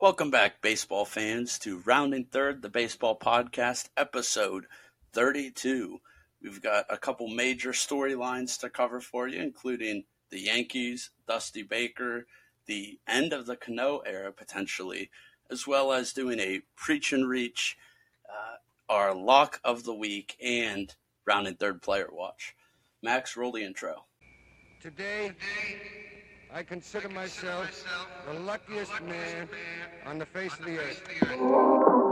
Welcome back, baseball fans, to Rounding Third, the Baseball Podcast, episode 32. We've got a couple major storylines to cover for you, including the Yankees, Dusty Baker, the end of the Cano era potentially, as well as doing a preach and reach, uh, our lock of the week, and Rounding Third player watch. Max, roll the intro. Today, I consider myself the luckiest man on the face of the earth. All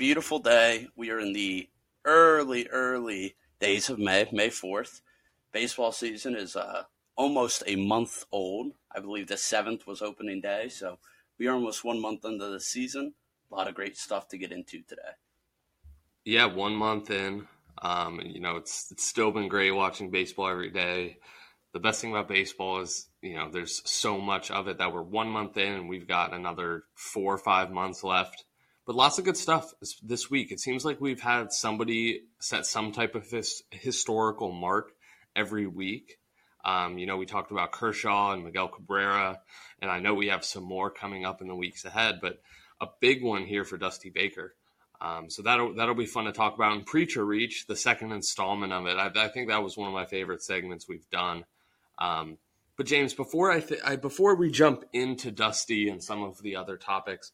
beautiful day. We are in the early, early days of May, May 4th. Baseball season is uh, almost a month old. I believe the 7th was opening day, so we are almost one month into the season. A lot of great stuff to get into today. Yeah, one month in. Um, you know, it's it's still been great watching baseball every day. The best thing about baseball is, you know, there's so much of it that we're one month in and we've got another four or five months left. But lots of good stuff this, week. It seems like we've had somebody set some type of his, historical mark every week. Um, you know, we talked about Kershaw and Miguel Cabrera, and I know we have some more coming up in the weeks ahead, but a big one here for Dusty Baker. Um, so that'll that'll be fun to talk about. And Preach or Reach, the second installment of it, I, I think that was one of my favorite segments we've done. Um, but James, before I, th- I before we jump into Dusty and some of the other topics,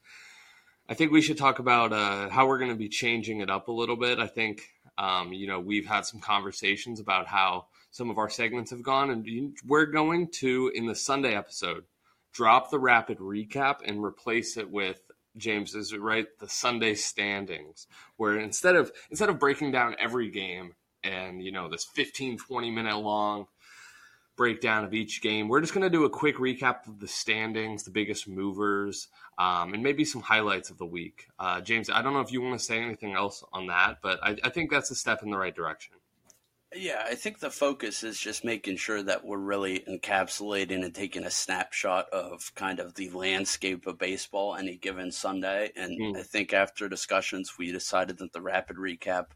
I think we should talk about uh, how we're going to be changing it up a little bit. I think um, you know we've had some conversations about how some of our segments have gone, and we're going to in the Sunday episode drop the rapid recap and replace it with James is right the Sunday standings where instead of instead of breaking down every game and you know this 15 20 minute long breakdown of each game we're just going to do a quick recap of the standings the biggest movers um, and maybe some highlights of the week uh, James I don't know if you want to say anything else on that but I, I think that's a step in the right direction Yeah, I think the focus is just making sure that we're really encapsulating and taking a snapshot of kind of the landscape of baseball any given Sunday. And Mm. I think after discussions, we decided that the rapid recap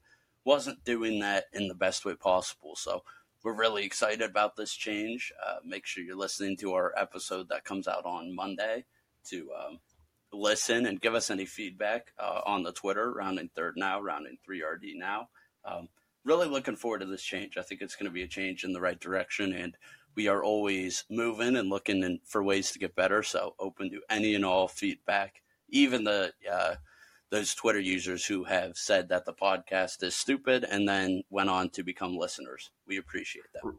wasn't doing that in the best way possible. So we're really excited about this change. Uh, make sure you're listening to our episode that comes out on Monday to um, listen and give us any feedback uh, on the Twitter, rounding third now, rounding 3RD now. Um, really looking forward to this change. I think it's going to be a change in the right direction, and we are always moving and looking in, for ways to get better. So open to any and all feedback, even the uh, those Twitter users who have said that the podcast is stupid and then went on to become listeners. We appreciate that.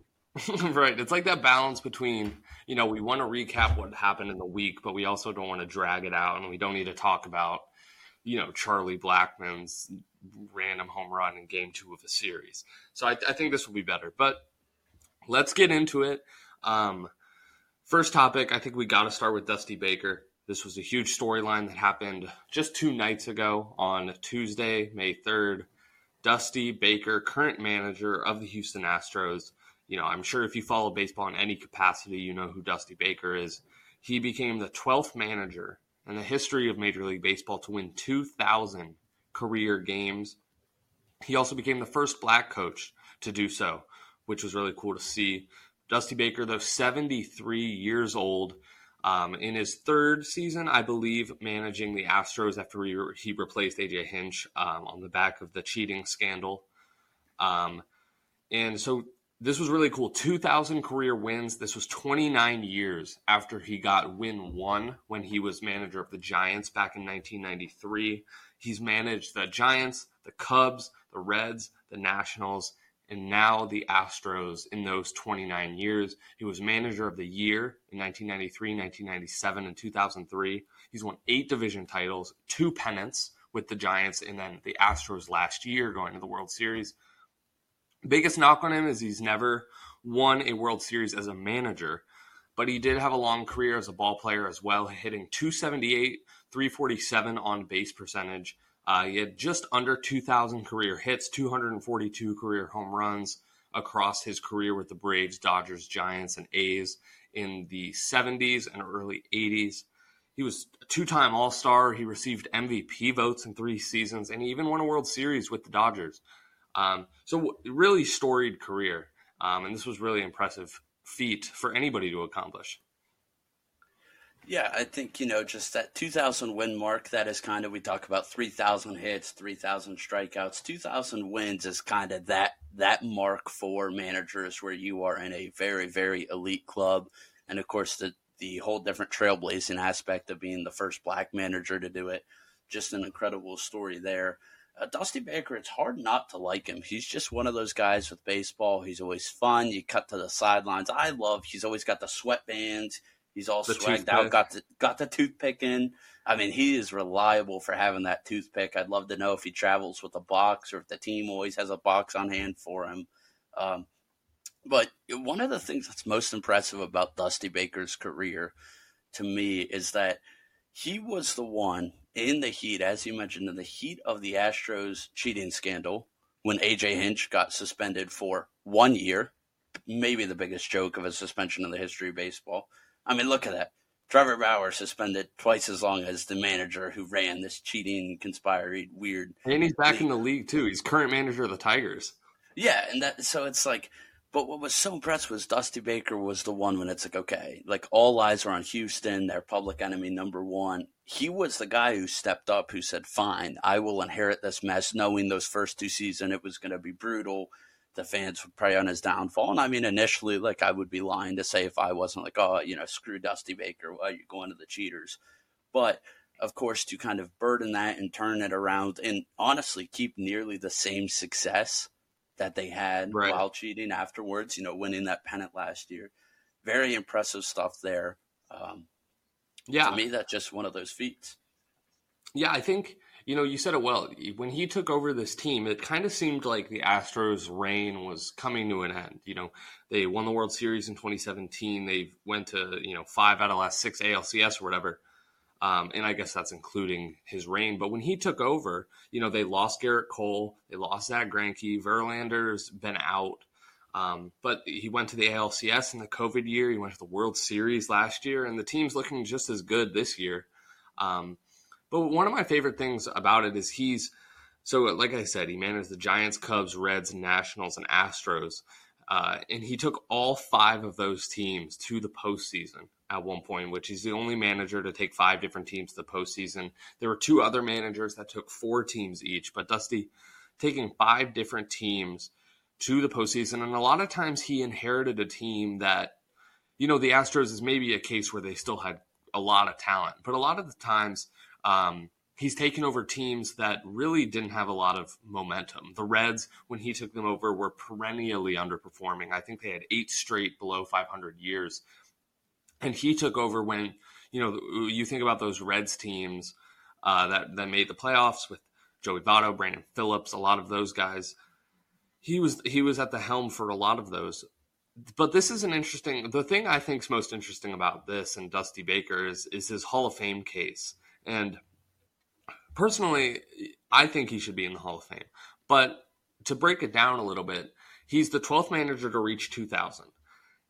right. It's like that balance between, you know, we want to recap what happened in the week, but we also don't want to drag it out and we don't need to talk about, you know, Charlie Blackmon's random home run in game two of a series. So I, I think this will be better. But let's get into it. Um, first topic, I think we got to start with Dusty Baker. This was a huge storyline that happened just two nights ago on Tuesday, May 3rd. Dusty Baker, current manager of the Houston Astros. You know, I'm sure if you follow baseball in any capacity, you know who Dusty Baker is. He became the 12th manager in the history of Major League Baseball to win 2,000 career games. He also became the first black coach to do so, which was really cool to see. Dusty Baker, though 73 years old, um, in his third season, I believe, managing the Astros after he, he replaced AJ Hinch um, on the back of the cheating scandal. Um, and so this was really cool. 2,000 career wins. This was 29 years after he got win one when he was manager of the Giants back in 1993. He's managed the Giants, the Cubs, the Reds, the Nationals, and now the Astros in those 29 years. He was manager of the year in 1993, 1997, and 2003. He's won eight division titles, two pennants with the Giants, and then the Astros last year going to the World Series. Biggest knock on him is he's never won a World Series as a manager, but he did have a long career as a ball player as well, hitting 278, 347 on base percentage. Uh, he had just under 2,000 career hits, 242 career home runs across his career with the Braves, Dodgers, Giants, and A's in the 70s and early 80s. He was a two time All Star. He received MVP votes in three seasons, and he even won a World Series with the Dodgers. Um, so, really storied career. Um, and this was really impressive feat for anybody to accomplish. Yeah, I think, you know, just that 2,000 win mark, that is kind of, we talk about 3,000 hits, 3,000 strikeouts. 2,000 wins is kind of that, that mark for managers where you are in a very, very elite club. And of course, the, the whole different trailblazing aspect of being the first black manager to do it. Just an incredible story there. Uh, Dusty Baker, it's hard not to like him. He's just one of those guys with baseball. He's always fun. You cut to the sidelines. I love. He's always got the sweatbands. He's all the swagged toothpick. out. Got the got the toothpick in. I mean, he is reliable for having that toothpick. I'd love to know if he travels with a box or if the team always has a box on hand for him. Um, but one of the things that's most impressive about Dusty Baker's career to me is that he was the one in the heat, as you mentioned, in the heat of the Astros cheating scandal when AJ Hinch got suspended for one year, maybe the biggest joke of a suspension in the history of baseball. I mean, look at that. Trevor Bauer suspended twice as long as the manager who ran this cheating, conspired, weird. And he's back league. in the league too. He's current manager of the Tigers. Yeah, and that so it's like but what was so impressed was Dusty Baker was the one when it's like, okay, like all eyes are on Houston, their public enemy number one. He was the guy who stepped up, who said, fine, I will inherit this mess, knowing those first two seasons it was going to be brutal. The fans would pray on his downfall. And I mean, initially, like, I would be lying to say if I wasn't like, oh, you know, screw Dusty Baker, why are you going to the cheaters? But of course, to kind of burden that and turn it around and honestly keep nearly the same success that they had right. while cheating afterwards, you know, winning that pennant last year. Very impressive stuff there. Um, yeah. To me, that's just one of those feats. Yeah, I think, you know, you said it well. When he took over this team, it kind of seemed like the Astros' reign was coming to an end. You know, they won the World Series in 2017. They went to, you know, five out of the last six ALCS or whatever. Um, and I guess that's including his reign. But when he took over, you know, they lost Gerrit Cole, they lost Zack Greinke, Verlander's been out. Um, but he went to the ALCS in the COVID year. He went to the World Series last year, and the team's looking just as good this year. Um, but one of my favorite things about it is he's so, like I said, he managed the Giants, Cubs, Reds, Nationals, and Astros. Uh, and he took all five of those teams to the postseason at one point, which he's the only manager to take five different teams to the postseason. There were two other managers that took four teams each, but Dusty taking five different teams to the postseason. And a lot of times he inherited a team that, you know, the Astros is maybe a case where they still had a lot of talent, but a lot of the times, um, he's taken over teams that really didn't have a lot of momentum. The Reds, when he took them over, were perennially underperforming. I think they had eight straight below 500 years and he took over when you know you think about those Reds teams uh, that that made the playoffs with Joey Votto, Brandon Phillips, a lot of those guys. He was he was at the helm for a lot of those. But this is an interesting. The thing I think is most interesting about this and Dusty Baker is is his Hall of Fame case. And personally, I think he should be in the Hall of Fame. But to break it down a little bit, he's the 12th manager to reach 2,000.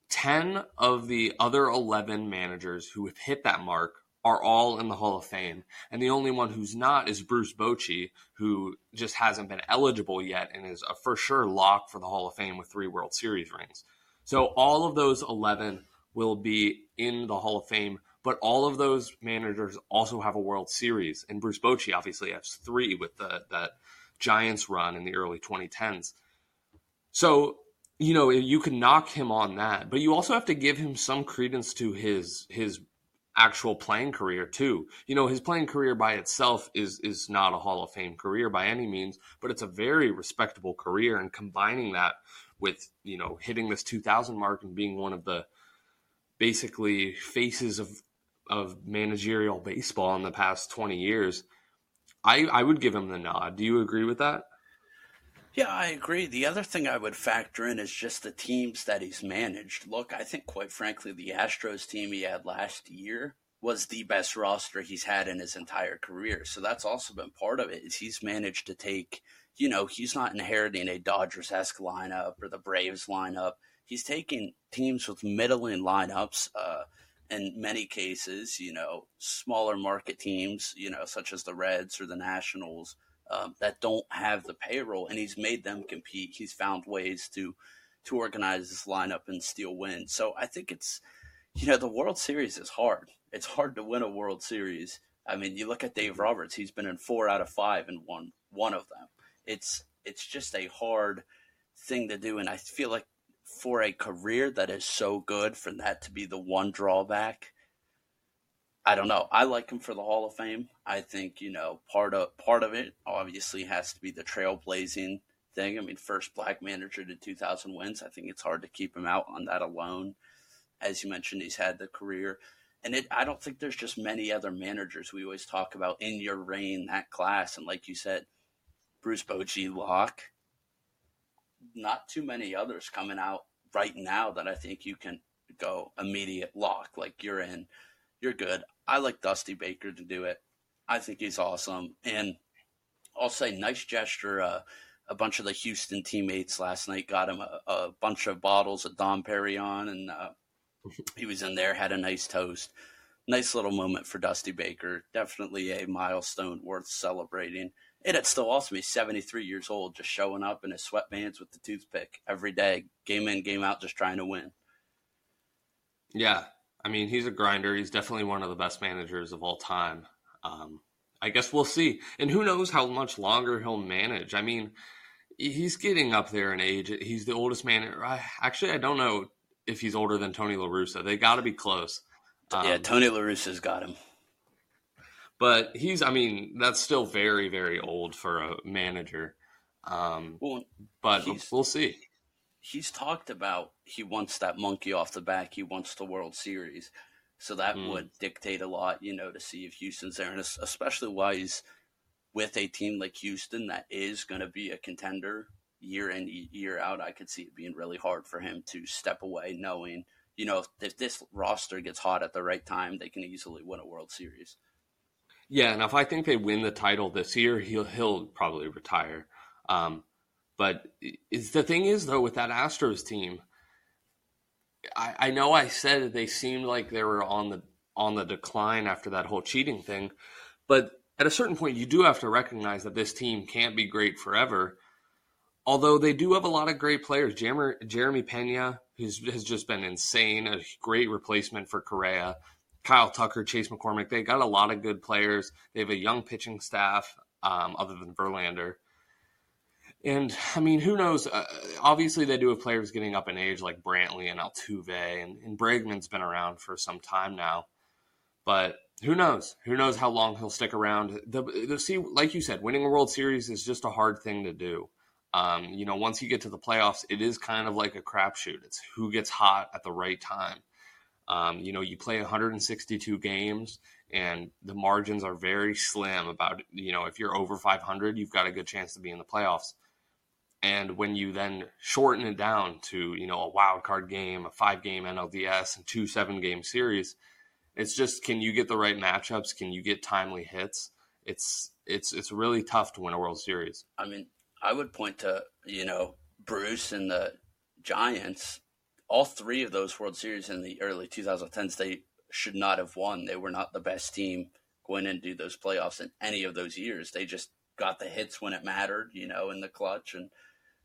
10 of the other 11 managers who have hit that mark are all in the Hall of Fame. And the only one who's not is Bruce Bochy, who just hasn't been eligible yet and is a for sure lock for the Hall of Fame with three World Series rings. So all of those 11 will be in the Hall of Fame, but all of those managers also have a World Series. And Bruce Bochy obviously has three with the that Giants run in the early 2010s. So you know, you can knock him on that, but you also have to give him some credence to his his actual playing career too. You know, his playing career by itself is is not a Hall of Fame career by any means, but it's a very respectable career and combining that with, you know, hitting this 2000 mark and being one of the basically faces of of managerial baseball in the past 20 years, I I would give him the nod. Do you agree with that? Yeah, I agree. The other thing I would factor in is just the teams that he's managed. Look, I think quite frankly, the Astros team he had last year was the best roster he's had in his entire career. So that's also been part of it. Is he's managed to take, you know, he's not inheriting a Dodgers esque lineup or the Braves lineup. He's taking teams with middling lineups. Uh, in many cases, you know, smaller market teams, you know, such as the Reds or the Nationals, um, that don't have the payroll, and he's made them compete. He's found ways to to organize this lineup and steal wins. So I think it's, you know, the World Series is hard. It's hard to win a World Series. I mean, you look at Dave Roberts; he's been in four out of five and won one of them. It's it's just a hard thing to do, and I feel like for a career that is so good, for that to be the one drawback, I don't know. I like him for the Hall of Fame. I think you know part of part of it obviously has to be the trailblazing thing. I mean, first black manager to 2,000 wins. I think it's hard to keep him out on that alone. As you mentioned, he's had the career, and it. I don't think there's just many other managers we always talk about in your reign that class. And like you said, Bruce Bochy, lock, not too many others coming out right now that I think you can go immediate lock. Like you're in, you're good. I like Dusty Baker to do it. I think he's awesome. And I'll say, nice gesture. Uh, a bunch of the Houston teammates last night got him a, a bunch of bottles of Dom Perignon, and uh, he was in there, had a nice toast. Nice little moment for Dusty Baker. Definitely a milestone worth celebrating. And it's still awesome. He's 73 years old, just showing up in his sweatbands with the toothpick every day, game in, game out, just trying to win. Yeah. I mean, he's a grinder. He's definitely one of the best managers of all time. Um, I guess we'll see. And who knows how much longer he'll manage. I mean, he's getting up there in age. He's the oldest man. Actually, I don't know if he's older than Tony La Russa. They got to be close. Um, yeah, Tony La Russa's got him. But he's, I mean, that's still very, very old for a manager. Um, well, but we'll see. He's talked about he wants that monkey off the back. He wants the World Series. So that mm. would dictate a lot, you know, to see if Houston's there, and especially why he's with a team like Houston that is going to be a contender year in year out. I could see it being really hard for him to step away, knowing, you know, if, if this roster gets hot at the right time, they can easily win a World Series. Yeah, and if I think they win the title this year, he'll he'll probably retire. Um, but is the thing is though with that Astros team, I, I know I said they seemed like they were on the on the decline after that whole cheating thing, but at a certain point you do have to recognize that this team can't be great forever. Although they do have a lot of great players, Jeremy, Jeremy Pena who's has just been insane, a great replacement for Correa. Kyle Tucker, Chas McCormick. They got a lot of good players. They have a young pitching staff, um, other than Verlander. And I mean, who knows? Uh, obviously, they do have players getting up in age like Brantley and Altuve, and, and Bregman's been around for some time now. But who knows? Who knows how long he'll stick around? The, the see, like you said, winning a World Series is just a hard thing to do. Um, you know, once you get to the playoffs, it is kind of like a crapshoot. It's who gets hot at the right time. Um, you know, you play 162 games and the margins are very slim about, you know, if you're over 500, you've got a good chance to be in the playoffs. And when you then shorten it down to, you know, a wild card game, a five game NLDS, and two seven game series, it's just can you get the right matchups? Can you get timely hits? It's it's it's really tough to win a World Series. I mean, I would point to, you know, Bruce and the Giants all three of those World Series in the early 2010s, they should not have won. They were not the best team going into those playoffs in any of those years. They just got the hits when it mattered, you know, in the clutch and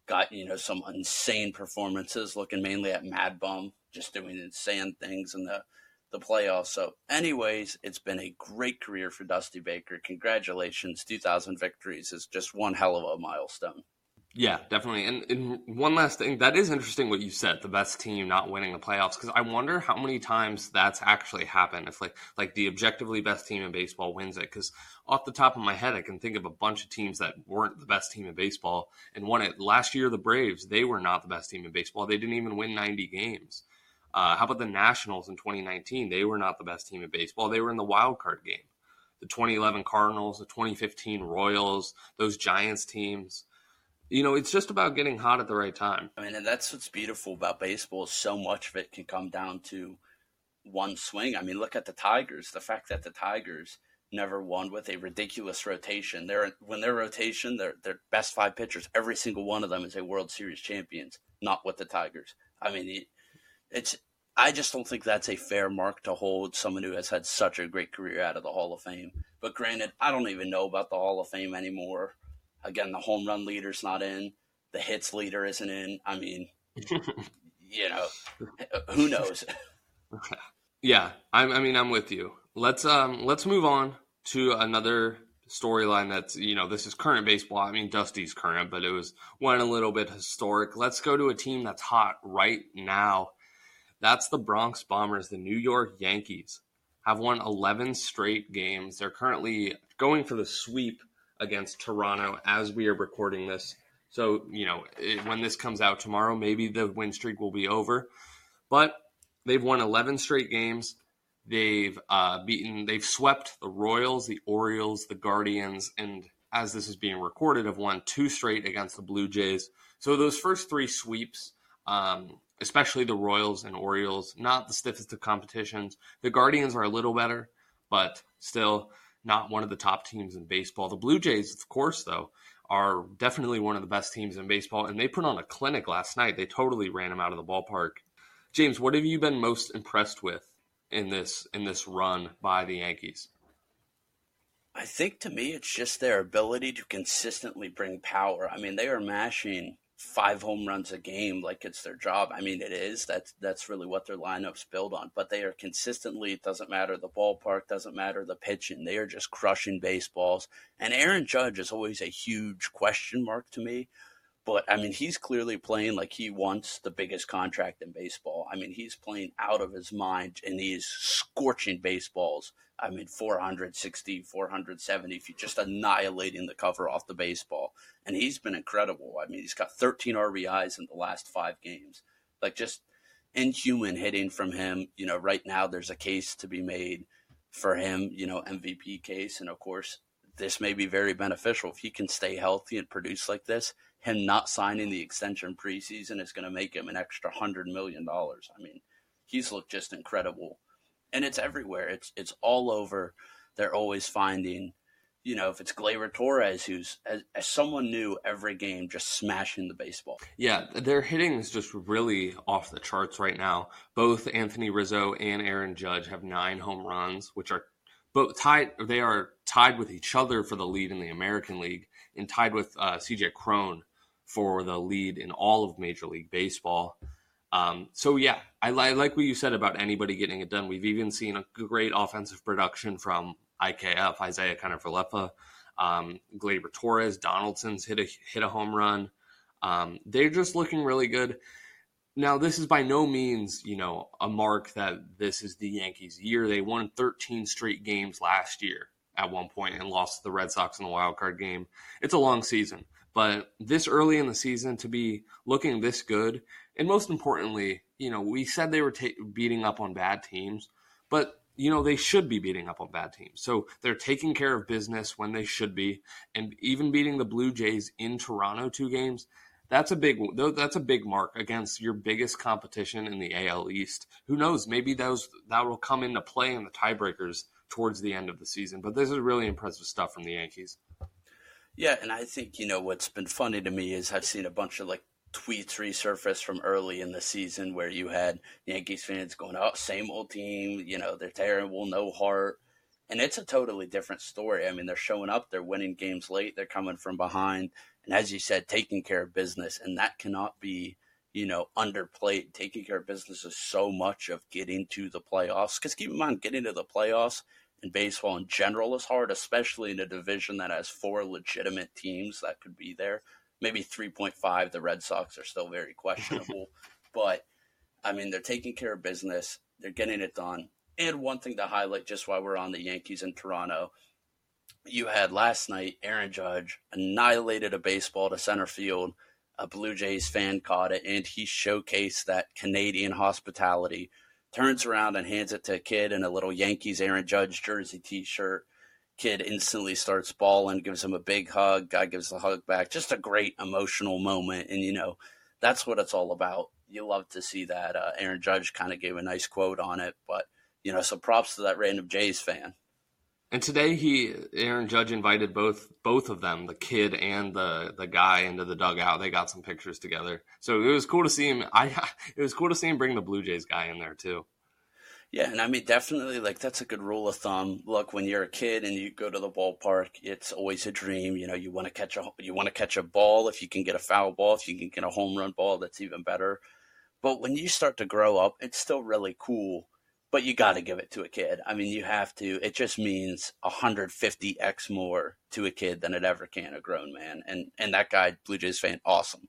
got, you know, some insane performances looking mainly at Mad Bum, just doing insane things in the, the playoffs. So, anyways, it's been a great career for Dusty Baker. Congratulations. 2,000 victories is just one hell of a milestone. Yeah, definitely. And, and, one last thing, that is interesting what you said, the best team not winning the playoffs, because I wonder how many times that's actually happened. If like like the objectively best team in baseball wins it, because off the top of my head, I can think of a bunch of teams that weren't the best team in baseball and won it. Last year, the Braves, they were not the best team in baseball. They didn't even win 90 games. Uh, how about the Nationals in 2019? They were not the best team in baseball. They were in the wild card game. The 2011 Cardinals, the 2015 Royals, those Giants teams you know, it's just about getting hot at the right time. I mean, and that's what's beautiful about baseball. So much of it can come down to one swing. I mean, look at the Tigers. The fact that the Tigers never won with a ridiculous rotation. They're when their rotation, their their best five pitchers, every single one of them is a World Series champions. Not with the Tigers. I mean, it's. I just don't think that's a fair mark to hold someone who has had such a great career out of the Hall of Fame. But granted, I don't even know about the Hall of Fame anymore. Again, the home run leader's not in. The hits leader isn't in. I mean, you know, who knows? Yeah, I, I mean, I'm with you. Let's um, let's move on to another storyline that's you know this is current baseball. I mean, Dusty's current, but it was one a little bit historic. Let's go to a team that's hot right now. That's the Bronx Bombers, the New York Yankees have won 11 straight games. They're currently going for the sweep against Toronto as we are recording this. So, you know, it, when this comes out tomorrow, maybe the win streak will be over. But they've won 11 straight games. They've uh, beaten, they've swept the Royals, the Orioles, the Guardians, and as this is being recorded, have won two straight against the Blue Jays. So those first three sweeps, um, especially the Royals and Orioles, not the stiffest of competitions. The Guardians are a little better, but still not one of the top teams in baseball. The Blue Jays, of course, though, are definitely one of the best teams in baseball, and they put on a clinic last night. They totally ran them out of the ballpark. James, what have you been most impressed with in this in this run by the Yankees? I think to me, it's just their ability to consistently bring power. I mean, they are mashing five home runs a game like it's their job. I mean, it is. That's that's really what their lineups build on. But they are consistently. It doesn't matter the ballpark. Doesn't matter the pitching. They are just crushing baseballs. And Aaron Judge is always a huge question mark to me. But I mean, he's clearly playing like he wants the biggest contract in baseball. I mean, he's playing out of his mind and he's scorching baseballs. I mean, 460, 470, if you're just annihilating the cover off the baseball. And he's been incredible. I mean, he's got 13 RBIs in the last five games. Like, just inhuman hitting from him. You know, right now there's a case to be made for him, you know, MVP case. And of course, this may be very beneficial if he can stay healthy and produce like this him not signing the extension preseason is going to make him an extra hundred million dollars. I mean, he's looked just incredible, and it's everywhere. It's it's all over. They're always finding, you know, if it's Gleyber Torres, who's as, as someone new every game, just smashing the baseball. Yeah, their hitting is just really off the charts right now. Both Anthony Rizzo and Aaron Judge have nine home runs, which are both tied. They are tied with each other for the lead in the American League, and tied with uh, C.J. Cron for the lead in all of Major League Baseball. Um, so yeah, I, I, like what you said about anybody getting it done. We've even seen a great offensive production from IKF, Isaiah Kiner-Falefa, um, Gleyber Torres, Donaldson's hit a hit a home run. Um, they're just looking really good. Now, this is by no means, you know, a mark that this is the Yankees' year. They won 13 straight games last year at one point and lost to the Red Sox in the wild card game. It's a long season. But this early in the season to be looking this good, and most importantly, you know, we said they were ta- beating up on bad teams, but you know they should be beating up on bad teams. So they're taking care of business when they should be, and even beating the Blue Jays in Toronto two games. That's a big that's a big mark against your biggest competition in the AL East. Who knows? Maybe those that will come into play in the tiebreakers towards the end of the season. But this is really impressive stuff from the Yankees. Yeah, and I think, you know, what's been funny to me is I've seen a bunch of like tweets resurface from early in the season where you had Yankees fans going, oh, same old team, you know, they're terrible, no heart. And it's a totally different story. I mean, they're showing up, they're winning games late, they're coming from behind. And as you said, taking care of business. And that cannot be, you know, underplayed. Taking care of business is so much of getting to the playoffs. Because keep in mind, getting to the playoffs in baseball in general is hard, especially in a division that has four legitimate teams that could be there. Maybe 3.5, the Red Sox are still very questionable. but, I mean, they're taking care of business, they're getting it done. And one thing to highlight just while we're on the Yankees in Toronto, you had last night Aaron Judge annihilated a baseball to center field. A Blue Jays fan caught it, and he showcased that Canadian hospitality turns around and hands it to a kid in a little Yankees Aaron Judge jersey T-shirt. Kid instantly starts bawling, gives him a big hug. Guy gives the hug back. Just a great emotional moment, and you know that's what it's all about. You love to see that. Uh, Aaron Judge kind of gave a nice quote on it, but You know, so props to that random Jays fan. And today he Aaron Judge invited both both of them, the kid and the the guy, into the dugout. They got some pictures together, so it was cool to see him. I it was cool to see him bring the Blue Jays guy in there too. Yeah, and I mean definitely like that's a good rule of thumb. Look, when you're a kid and you go to the ballpark, it's always a dream. You know, you want to catch a you want to catch a ball. If you can get a foul ball, if you can get a home run ball, that's even better. But when you start to grow up, it's still really cool but you got to give it to a kid. I mean, you have to. It just means 150x more to a kid than it ever can a grown man. And and that guy, Blue Jays fan, awesome.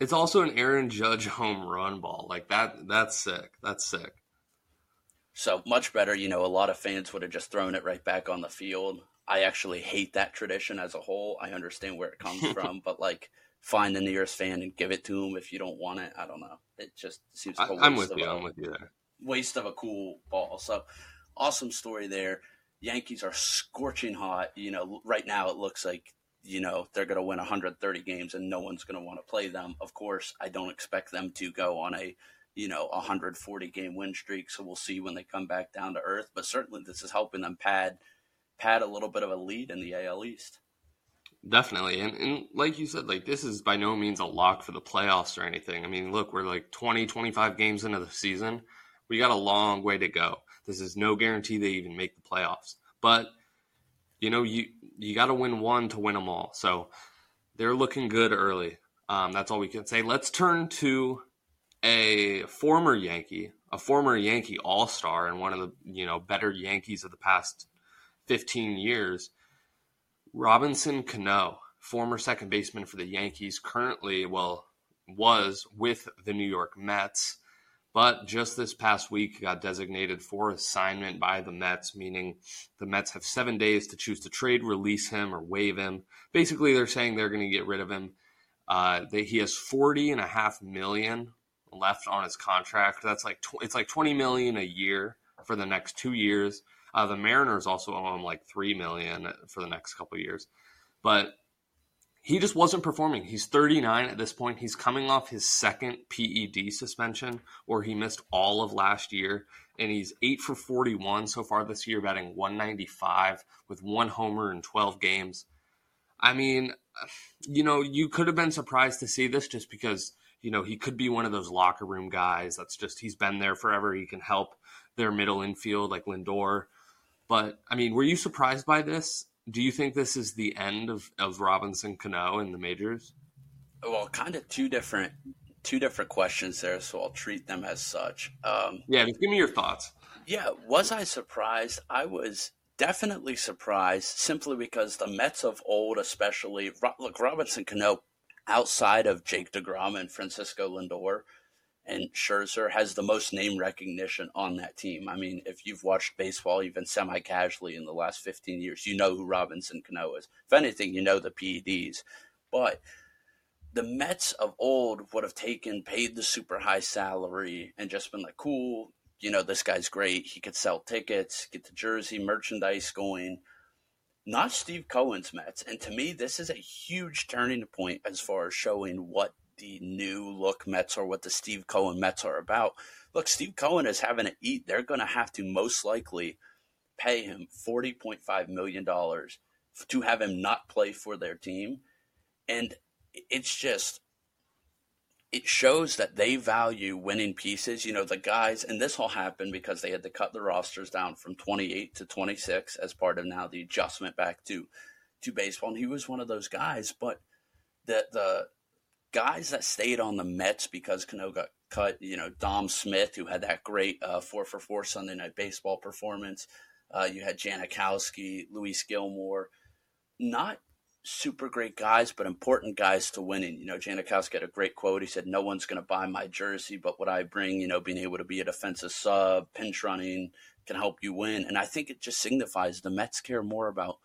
It's also an Aaron Judge home run ball. Like that. That's sick. That's sick. So much better. You know, a lot of fans would have just thrown it right back on the field. I actually hate that tradition as a whole. I understand where it comes from, but like find the nearest fan and give it to them if you don't want it. I don't know. It just seems. Like I'm with you. i I'm with you there waste of a cool ball. So awesome story there. Yankees are scorching hot. You know, right now it looks like you know they're going to win 130 games and no one's going to want to play them. Of course, I don't expect them to go on a you know 140 game win streak. So we'll see when they come back down to earth. But certainly this is helping them pad pad a little bit of a lead in the AL East. Definitely. And, and like you said, like this is by no means a lock for the playoffs or anything. I mean, look, we're like 20, 25 games into the season we got a long way to go. This is no guarantee they even make the playoffs. But you know, you you got to win one to win them all. So they're looking good early. Um, that's all we can say. Let's turn to a former Yankee, a former Yankee All Star, and one of the you know better Yankees of the past fifteen years. Robinson Cano, former second baseman for the Yankees, currently well was with the New York Mets but just this past week got designated for assignment by the Mets, meaning the Mets have seven days to choose to trade, release him, or waive him. Basically, they're saying they're going to get rid of him. Uh, they, he has forty and a half million left on his contract. That's like tw- it's like twenty million a year for the next two years. Uh, the Mariners also owe him like three million for the next couple years, but he just wasn't performing. He's 39 at this point. He's coming off his second PED suspension, where he missed all of last year, and he's 8 for 41 so far this year, batting 195 with one homer in 12 games. I mean, you know, you could have been surprised to see this just because, you know, he could be one of those locker room guys that's just, he's been there forever. He can help their middle infield like Lindor. But, I mean, were you surprised by this? do you think this is the end of, of Robinson Cano in the majors? Well, kind of two different two different questions there, so I'll treat them as such. Um, yeah, just give me your thoughts. Yeah, was I surprised? I was definitely surprised, simply because the Mets of old, especially look Robinson Cano, outside of Jake Degrom and Francisco Lindor, and Scherzer has the most name recognition on that team. I mean, if you've watched baseball even semi casually in the last 15 years, you know who Robinson Cano is. If anything, you know the PEDs. But the Mets of old would have taken, paid the super high salary, and just been like, cool, you know, this guy's great. He could sell tickets, get the jersey, merchandise going. Not Steve Cohen's Mets. And to me, this is a huge turning point as far as showing what the new look Mets or what the Steve Cohen Mets are about. Look, Steve Cohen is having to eat. They're going to have to most likely pay him $40.5 million to have him not play for their team. And it's just, it shows that they value winning pieces. You know, the guys, and this all happened because they had to cut the rosters down from 28 to 26 as part of now the adjustment back to to baseball. And he was one of those guys, but the the guys that stayed on the Mets because Cano got cut, you know, Dom Smith, who had that great uh, four for four Sunday night baseball performance. Uh, you had Jankowski, Luis Guillorme, not super great guys, but important guys to winning. You know, Jankowski had a great quote. He said, No one's going to buy my jersey, but what I bring, you know, being able to be a defensive sub, pinch running, can help you win. And I think it just signifies the Mets care more about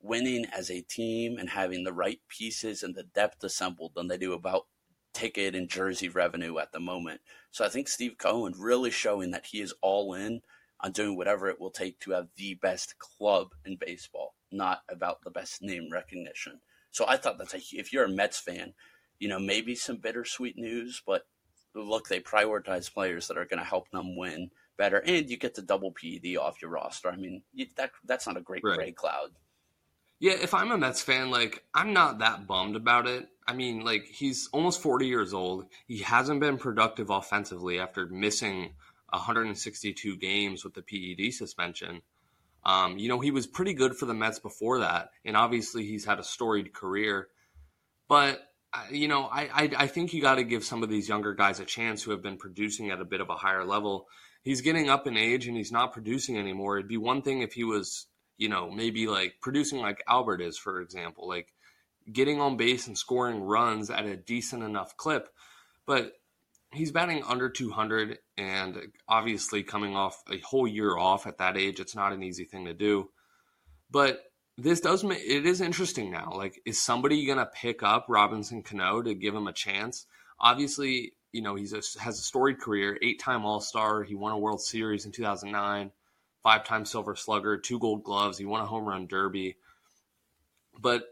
winning as a team and having the right pieces and the depth assembled than they do about ticket and jersey revenue at the moment. So I think Steve Cohen really showing that he is all in on doing whatever it will take to have the best club in baseball, not about the best name recognition. So I thought that's a, if you're a Mets fan, you know, maybe some bittersweet news, but look, they prioritize players that are going to help them win better, and you get the double PED off your roster. I mean, you, that that's not a great right. gray cloud. Yeah, if I'm a Mets fan, like I'm not that bummed about it. I mean, like he's almost 40 years old. He hasn't been productive offensively after missing 162 games with the PED suspension. Um, you know, he was pretty good for the Mets before that, and obviously he's had a storied career. But you know, I I, I think you got to give some of these younger guys a chance who have been producing at a bit of a higher level. He's getting up in age and he's not producing anymore. It'd be one thing if he was you know, maybe like producing like Albert is, for example, like getting on base and scoring runs at a decent enough clip. But he's batting under 200 and obviously coming off a whole year off at that age, it's not an easy thing to do. But this does make it is interesting now. Like, is somebody going to pick up Robinson Cano to give him a chance? Obviously, you know, he's a, has a storied career, eight time All Star. He won a World Series in 2009 five time silver slugger, two gold gloves. He won a home run derby. But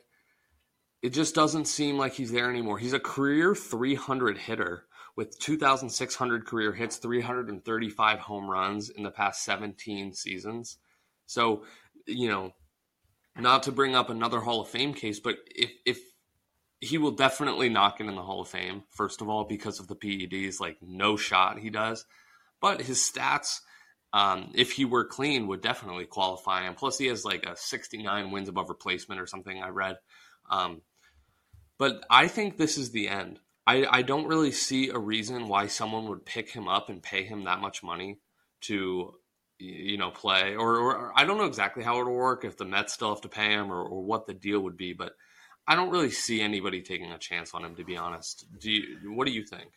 it just doesn't seem like he's there anymore. He's a career 300 hitter with 2,600 career hits, 335 home runs in the past 17 seasons. So, you know, not to bring up another Hall of Fame case, but if, if he will definitely not get in the Hall of Fame, first of all, because of the PEDs, like no shot he does. But his stats um, if he were clean, would definitely qualify. him. plus, he has like a 69 wins above replacement or something I read. Um, but I think this is the end. I, I don't really see a reason why someone would pick him up and pay him that much money to, you know, play. Or, or I don't know exactly how it would work if the Mets still have to pay him or, or what the deal would be. But I don't really see anybody taking a chance on him, to be honest. Do you? What do you think?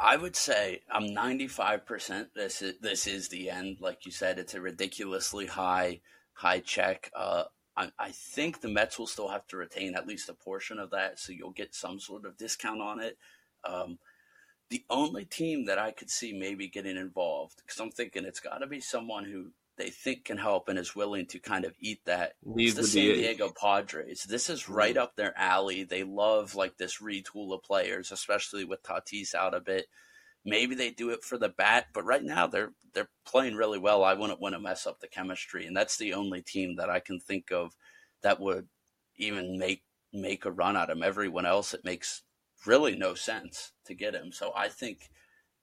I would say I'm 95%. This is this is the end. Like you said, it's a ridiculously high high check. Uh, I, I think the Mets will still have to retain at least a portion of that, so you'll get some sort of discount on it. Um, the only team that I could see maybe getting involved, because I'm thinking it's got to be someone who they think can help and is willing to kind of eat that. It's the San Diego Padres. This is right up their alley. They love like this retool of players, especially with Tatis out a bit. Maybe they do it for the bat, but right now they're they're playing really well. I wouldn't want to mess up the chemistry, and that's the only team that I can think of that would even make make a run at him. Everyone else, it makes really no sense to get him. So I think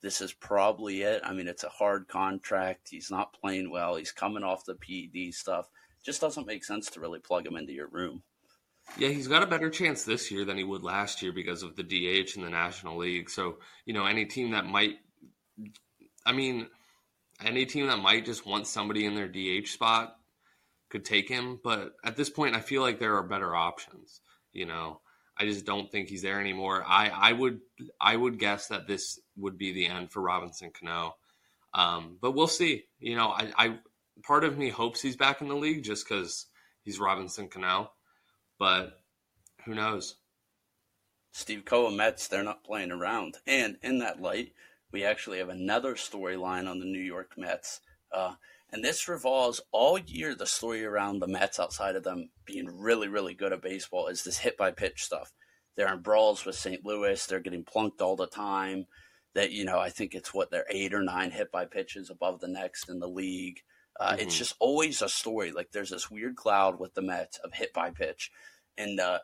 this is probably it. I mean, it's a hard contract. He's not playing well. He's coming off the PED stuff. Just doesn't make sense to really plug him into your room. Yeah, he's got a better chance this year than he would last year because of the DH in the National League. So, you know, any team that might, I mean, any team that might just want somebody in their DH spot could take him. But at this point, I feel like there are better options. You know, I just don't think he's there anymore. I, I would I would guess that this would be the end for Robinson Cano. Um, but we'll see. You know, I, I part of me hopes he's back in the league just because he's Robinson Cano, but who knows? Steve Cohen Mets, they're not playing around. And in that light, we actually have another storyline on the New York Mets. Uh, and this revolves all year the story around the Mets outside of them being really, really good at baseball is this hit by pitch stuff. They're in brawls with St. Louis. They're getting plunked all the time. That, you know, I think it's what they're eight or nine hit by pitches above the next in the league. Uh, mm-hmm. It's just always a story. Like there's this weird cloud with the Mets of hit by pitch. And uh,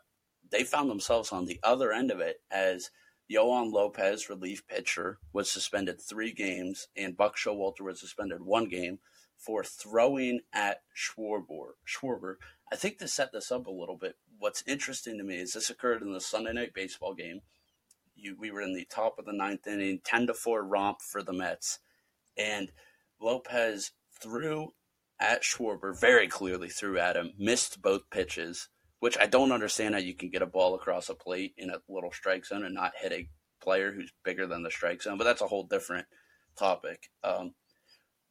they found themselves on the other end of it as Yoan Lopez, relief pitcher, was suspended three games, and Buck Showalter was suspended one game for throwing at Schwarber. Schwarber. I think to set this up a little bit, what's interesting to me is this occurred in the Sunday night baseball game. You, we were in the top of the ninth inning, ten to four romp for the Mets, and Lopez threw at Schwarber very clearly threw at him, missed both pitches, which I don't understand how you can get a ball across a plate in a little strike zone and not hit a player who's bigger than the strike zone. But that's a whole different topic. Um,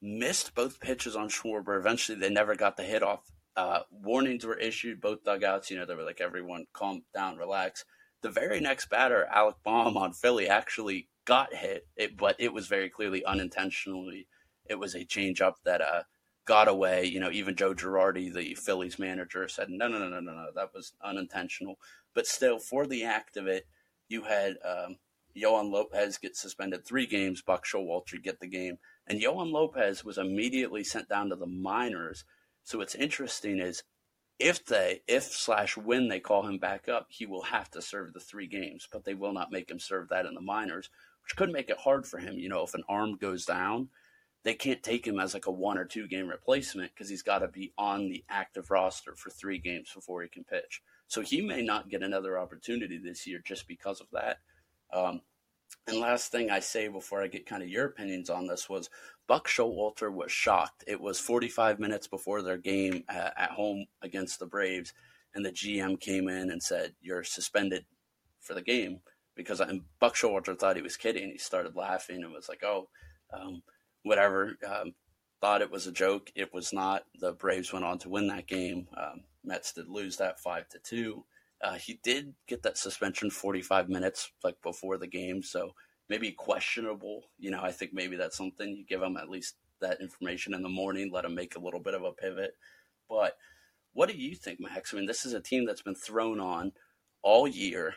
missed both pitches on Schwarber. Eventually, they never got the hit off. Uh, warnings were issued, both dugouts. You know, they were like, everyone calm down, relax. The very next batter, Alec Bohm on Philly, actually got hit, it, but it was very clearly unintentionally. It was a changeup that uh, got away. You know, even Joe Girardi, the Phillies manager, said, no, no, no, no, no, no, that was unintentional. But still, for the act of it, you had um, Yoan Lopez get suspended three games, Buck Showalter get the game And Yoan Lopez was immediately sent down to the minors. So what's interesting is if they if slash when they call him back up, he will have to serve the three games, but they will not make him serve that in the minors, which could make it hard for him. You know, if an arm goes down, they can't take him as like a one or two game replacement because he's got to be on the active roster for three games before he can pitch. So he may not get another opportunity this year just because of that. Um, and last thing I say before I get kind of your opinions on this was Buck Showalter was shocked. It was 45 minutes before their game uh, at home against the Braves, and the GM came in and said, "You're suspended for the game." Because and Buck Showalter thought he was kidding. He started laughing and was like, "Oh, um, whatever." Um, thought it was a joke. It was not. The Braves went on to win that game. Um, Mets did lose that five to two. Uh, he did get that suspension 45 minutes like before the game, so maybe questionable. You know, I think maybe that's something you give him at least that information in the morning, let him make a little bit of a pivot. But what do you think, Max? I mean, this is a team that's been thrown on all year,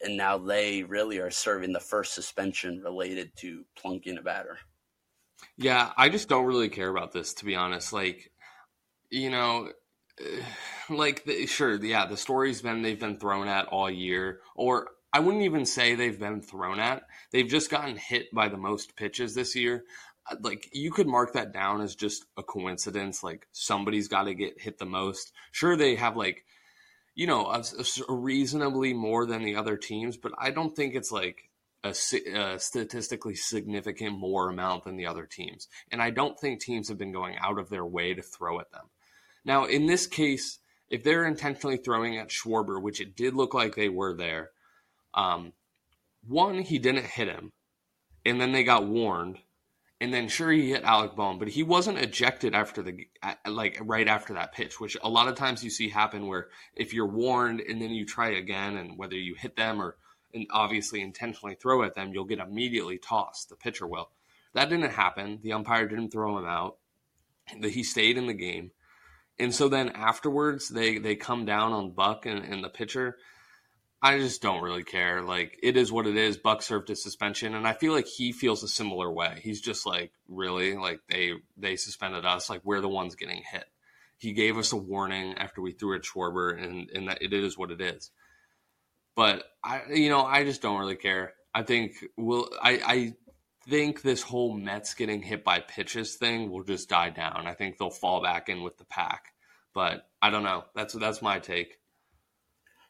and now they really are serving the first suspension related to plunking a batter. Yeah, I just don't really care about this, to be honest. Like, you know, like the, sure yeah the story's been they've been thrown at all year or i wouldn't even say they've been thrown at. They've just gotten hit by the most pitches this year. Uh, like you could mark that down as just a coincidence like somebody's got to get hit the most. Sure they have like you know a, a reasonably more than the other teams but i don't think it's like a, a, statistically significant more amount than the other teams. And i don't think teams have been going out of their way to throw at them. Now, in this case, if they're intentionally throwing at Schwarber, which it did look like they were there, um, one, he didn't hit him, and then they got warned, and then sure he hit Alec Bohm, but he wasn't ejected after the like right after that pitch, which a lot of times you see happen where if you're warned and then you try again, and whether you hit them or and obviously intentionally throw at them, you'll get immediately tossed. The pitcher will. That didn't happen. The umpire didn't throw him out. He stayed in the game. And so then afterwards, they they come down on Buck and, and the pitcher. I just don't really care. Like it is what it is. Buck served his suspension, and I feel like he feels a similar way. He's just like, really, like they they suspended us. Like we're the ones getting hit. He gave us a warning after we threw at Schwarber, and and that it is what it is. But I, you know, I just don't really care. I think we'll. I I think this whole Mets getting hit by pitches thing will just die down. I think they'll fall back in with the pack, but I don't know. That's that's my take.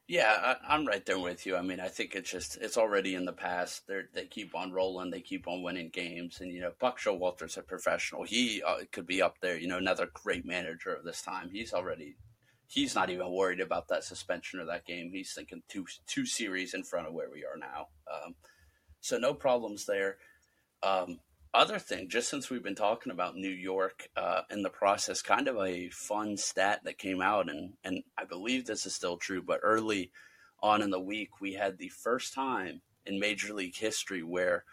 Yeah, I, am right there with you. I mean, I think it's just it's already in the past. They they keep on rolling. They keep on winning games, and you know, Buck Showalter's a professional. He uh, could be up there. You know, another great manager of this time. He's already he's not even worried about that suspension or that game. He's thinking two two series in front of where we are now. Um, so no problems there. Um, other thing, just since we've been talking about New York uh, in the process, kind of a fun stat that came out, and and I believe this is still true, but early on in the week, we had the first time in Major League history where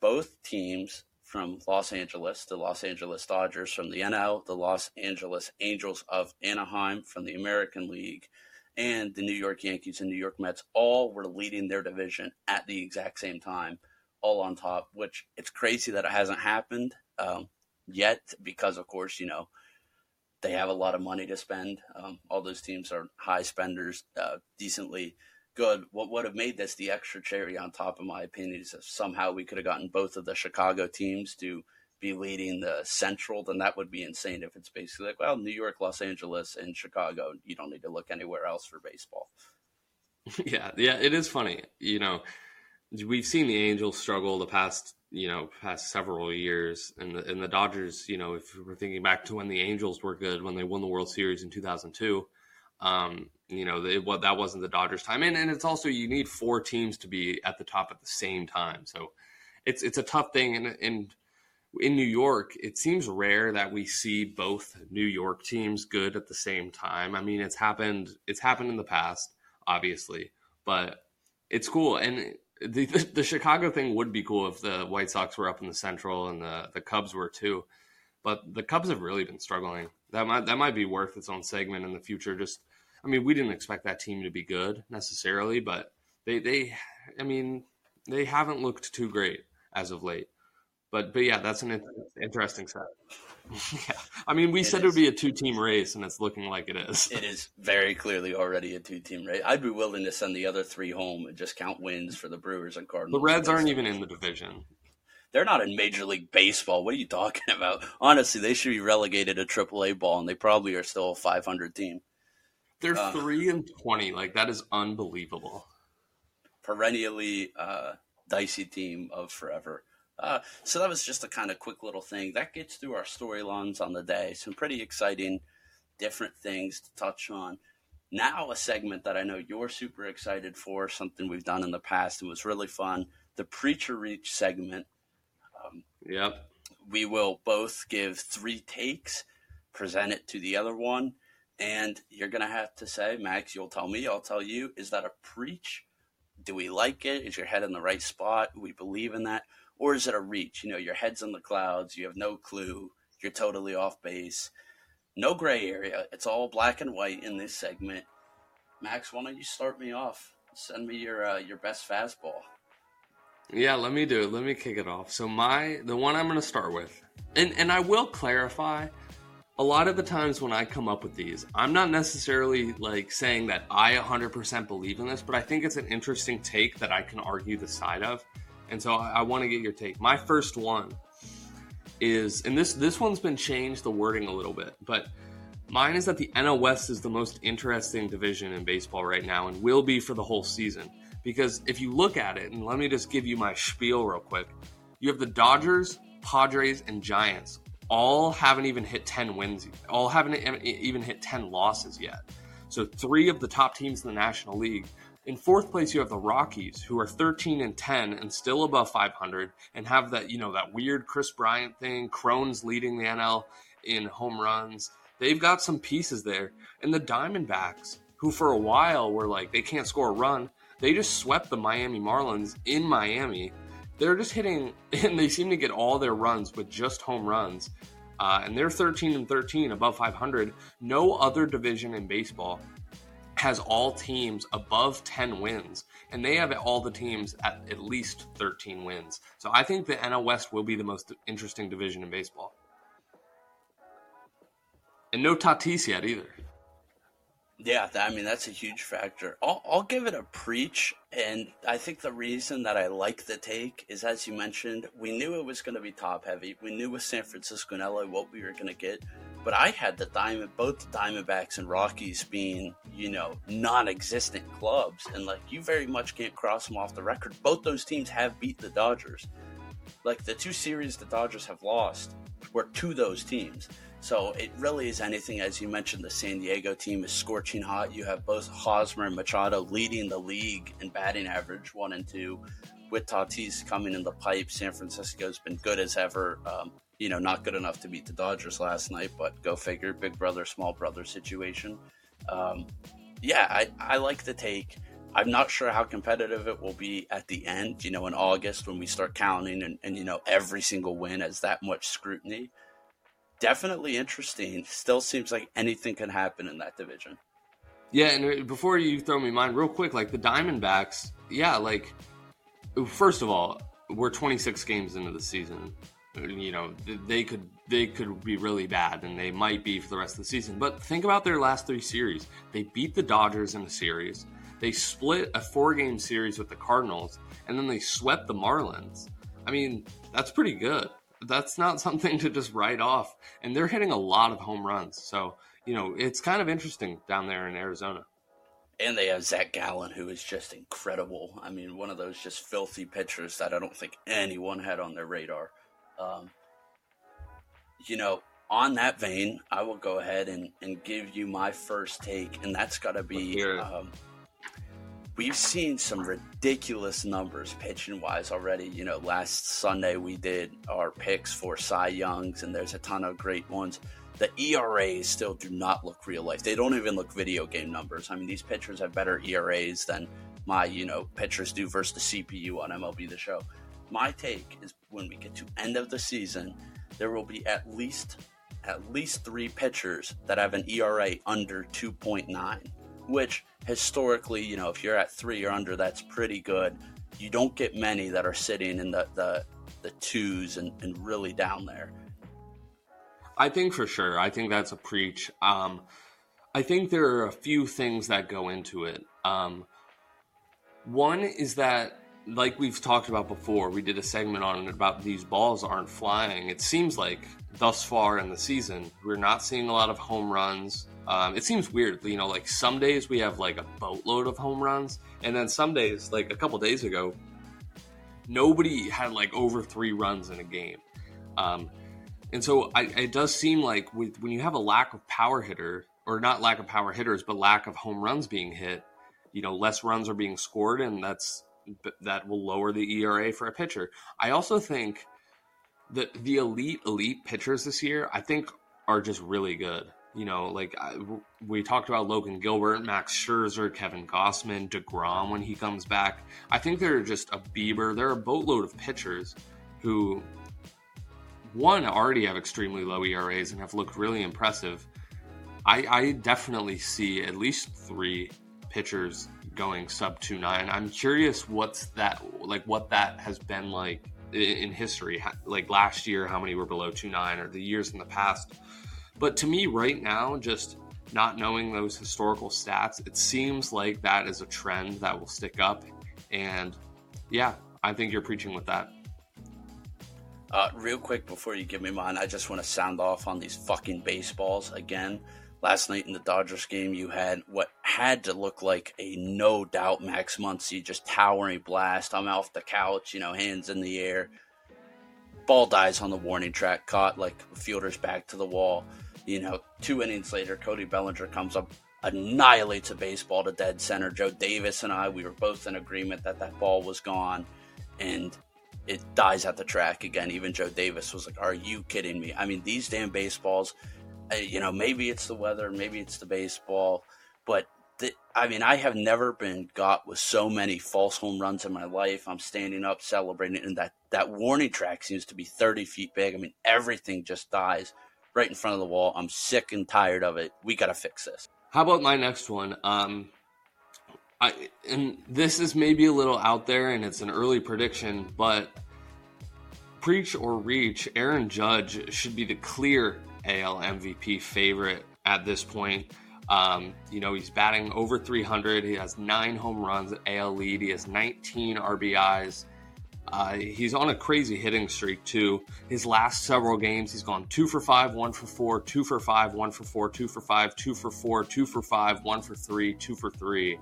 both teams from Los Angeles, the Los Angeles Dodgers from the NL, the Los Angeles Angels of Anaheim from the American League, and the New York Yankees and New York Mets all were leading their division at the exact same time all on top, which it's crazy that it hasn't happened um, yet because, of course, you know, they have a lot of money to spend. Um, all those teams are high spenders, uh, decently good. What would have made this the extra cherry on top, in my opinion, is if somehow we could have gotten both of the Chicago teams to be leading the Central, then that would be insane. If it's basically like, well, New York, Los Angeles, and Chicago, you don't need to look anywhere else for baseball. Yeah, yeah, it is funny. You know, we've seen the Angels struggle the past you know past several years, and the, and the Dodgers. You know, if we're thinking back to when the Angels were good when they won the World Series in 2002. Um, you know, well, that wasn't the Dodgers' time, and, and it's also you need four teams to be at the top at the same time. So it's it's a tough thing, and, and in New York, it seems rare that we see both New York teams good at the same time. I mean, it's happened. It's happened in the past, obviously, but it's cool. And the, the Chicago thing would be cool if the White Sox were up in the Central and the the Cubs were too. But the Cubs have really been struggling. That might that might be worth its own segment in the future. Just, I mean, we didn't expect that team to be good necessarily, but they they, I mean, they haven't looked too great as of late. But but yeah, that's an interesting set. yeah, I mean, we It said it would be a two-team race, and it's looking like it is. It is very clearly already a two-team race. I'd be willing to send the other three home and just count wins for the Brewers and Cardinals. The Reds aren't even in the division. They're not in Major League Baseball. What are you talking about? Honestly, they should be relegated to AAA ball, and they probably are still a 500 team. They're Uh. three and twenty. Like that is unbelievable. perennially uh, dicey team of forever. Uh, so that was just a kind of quick little thing that gets through our storylines on the day. Some pretty exciting, different things to touch on. Now, a segment that I know you're super excited for, something we've done in the past and was really fun the Preach or Reach segment. Yep. We will both give three takes, present it to the other one, and you're going to have to say, Max, you'll tell me, I'll tell you, is that a preach? Do we like it? Is your head in the right spot? We believe in that? Or is it a reach? You know, your head's in the clouds, you have no clue, you're totally off base. No gray area. It's all black and white in this segment. Max, why don't you start me off? Send me your uh, your best fastball. Yeah, let me do it. Let me kick it off. So my the one I'm going to start with, and and I will clarify. A lot of the times when I come up with these, I'm not necessarily like saying that I 100% believe in this, but I think it's an interesting take that I can argue the side of, and so I, I want to get your take. My first one is, and this this one's been changed the wording a little bit, but mine is that the NL West is the most interesting division in baseball right now, and will be for the whole season. Because if you look at it, and let me just give you my spiel real quick, you have the Dodgers, Padres, and Giants all haven't even hit 10 wins, all haven't even hit 10 losses yet. So three of the top teams in the National League. In fourth place, you have the Rockies, who are 13 and 10 and still above 500, and have that you know that weird Kris Bryant thing. Cron's leading the NL in home runs. They've got some pieces there, and the Diamondbacks, who for a while were like they can't score a run, they just swept the Miami Marlins in Miami. They're just hitting, and they seem to get all their runs with just home runs. Uh, and they're 13 and 13 above 500. No other division in baseball has all teams above 10 wins, and they have all the teams at at least 13 wins. So I think the NL West will be the most interesting division in baseball. And no Tatis yet either. Yeah, I mean that's a huge factor. I'll, I'll give it a preach, and I think the reason that I like the take is, as you mentioned, we knew it was going to be top heavy. We knew with San Francisco and LA what we were going to get, but I had the diamond, both the Diamondbacks and Rockies being, you know, non-existent clubs, and like you very much can't cross them off the record. Both those teams have beat the Dodgers. Like the two series the Dodgers have lost were to those teams. So it really is anything, as you mentioned, the San Diego team is scorching hot. You have both Hosmer and Machado leading the league in batting average, one and two, with Tatis coming in the pipe. San Francisco's been good as ever. Um, you know, not good enough to beat the Dodgers last night, but go figure, big brother, small brother situation. Um, yeah, I, I like the take. I'm not sure how competitive it will be at the end, you know, in August when we start counting and, and you know, every single win has that much scrutiny definitely interesting. Still seems like anything can happen in that division. Yeah, and uh, before you throw me mine, real quick, like the Diamondbacks, yeah, like first of all, we're 26 games into the season. You know, they could they could be really bad, and they might be for the rest of the season. But think about their last three series. They beat the Dodgers in a series. They split a four game series with the Cardinals, and then they swept the Marlins. I mean, that's pretty good. That's not something to just write off. And they're hitting a lot of home runs. So, you know, it's kind of interesting down there in Arizona. And they have Zach Gallen, who is just incredible. I mean, one of those just filthy pitchers that I don't think anyone had on their radar. Um, you know, on that vein, I will go ahead and, and give you my first take, and that's got to be. Um, we've seen some ridiculous numbers pitching wise already. You know, last Sunday we did our picks for Cy Youngs, and there's a ton of great ones. The ERAs still do not look real life. They don't even look video game numbers. I mean, these pitchers have better ERAs than my, you know, pitchers do versus the CPU on MLB The Show. My take is when we get to end of the season, there will be at least at least three pitchers that have an ERA under 2.9, which historically, you know, if you're at three or under, that's pretty good. You don't get many that are sitting in the, the the twos and, and really down there. I think for sure. I think that's a preach. Um, I think there are a few things that go into it. Um, one is that, like we've talked about before, we did a segment on it about these balls aren't flying. It seems like thus far in the season, we're not seeing a lot of home runs. Um, it seems weird, you know, like some days we have like a boatload of home runs, and then some days, like a couple days ago, nobody had like over three runs in a game. Um, and so I, it does seem like with, when you have a lack of power hitter, or not lack of power hitters, but lack of home runs being hit, you know, less runs are being scored, and that's that will lower the ERA for a pitcher. I also think that the elite elite pitchers this year, I think, are just really good. You know, like I, we talked about Logan Gilbert, Max Scherzer, Kevin Gausman, Degrom when he comes back. I think they're just a Bieber. They're a boatload of pitchers who, one, already have extremely low ERAs and have looked really impressive. I, I definitely see at least three pitchers going sub two nine. I'm curious what's that like what that has been like in history. Like last year, how many were below two nine, or the years in the past. But to me, right now, just not knowing those historical stats, it seems like that is a trend that will stick up. And yeah, I think you're preaching with that. Uh, real quick before you give me mine, I just want to sound off on these fucking baseballs again. Last night in the Dodgers game, you had what had to look like a no doubt Max Muncy just towering blast. I'm off the couch, you know, hands in the air. Ball dies on the warning track, caught like fielder's back to the wall. You know, two innings later, Cody Bellinger comes up, annihilates a baseball to dead center. Joe Davis and I, we were both in agreement that that ball was gone, and it dies at the track again. Even Joe Davis was like, "Are you kidding me?" I mean, these damn baseballs you know, maybe it's the weather, maybe it's the baseball, but I mean, I have never been got with so many false home runs in my life. I'm standing up celebrating, and that that warning track seems to be 30 feet big. I mean, everything just dies right in front of the wall. I'm sick and tired of it. We got to fix this. How about my next one? Um, I and this is maybe a little out there, and it's an early prediction, but preach or reach, Aaron Judge should be the clear AL MVP favorite at this point. Um, you know, he's batting over 300. He has nine home runs AL lead. He has 19 RBIs. Uh, he's on a crazy hitting streak too. His last several games, he's gone two for five, one for four, two for five, one for four, two for five, two for four, two for five, one for three, two for three.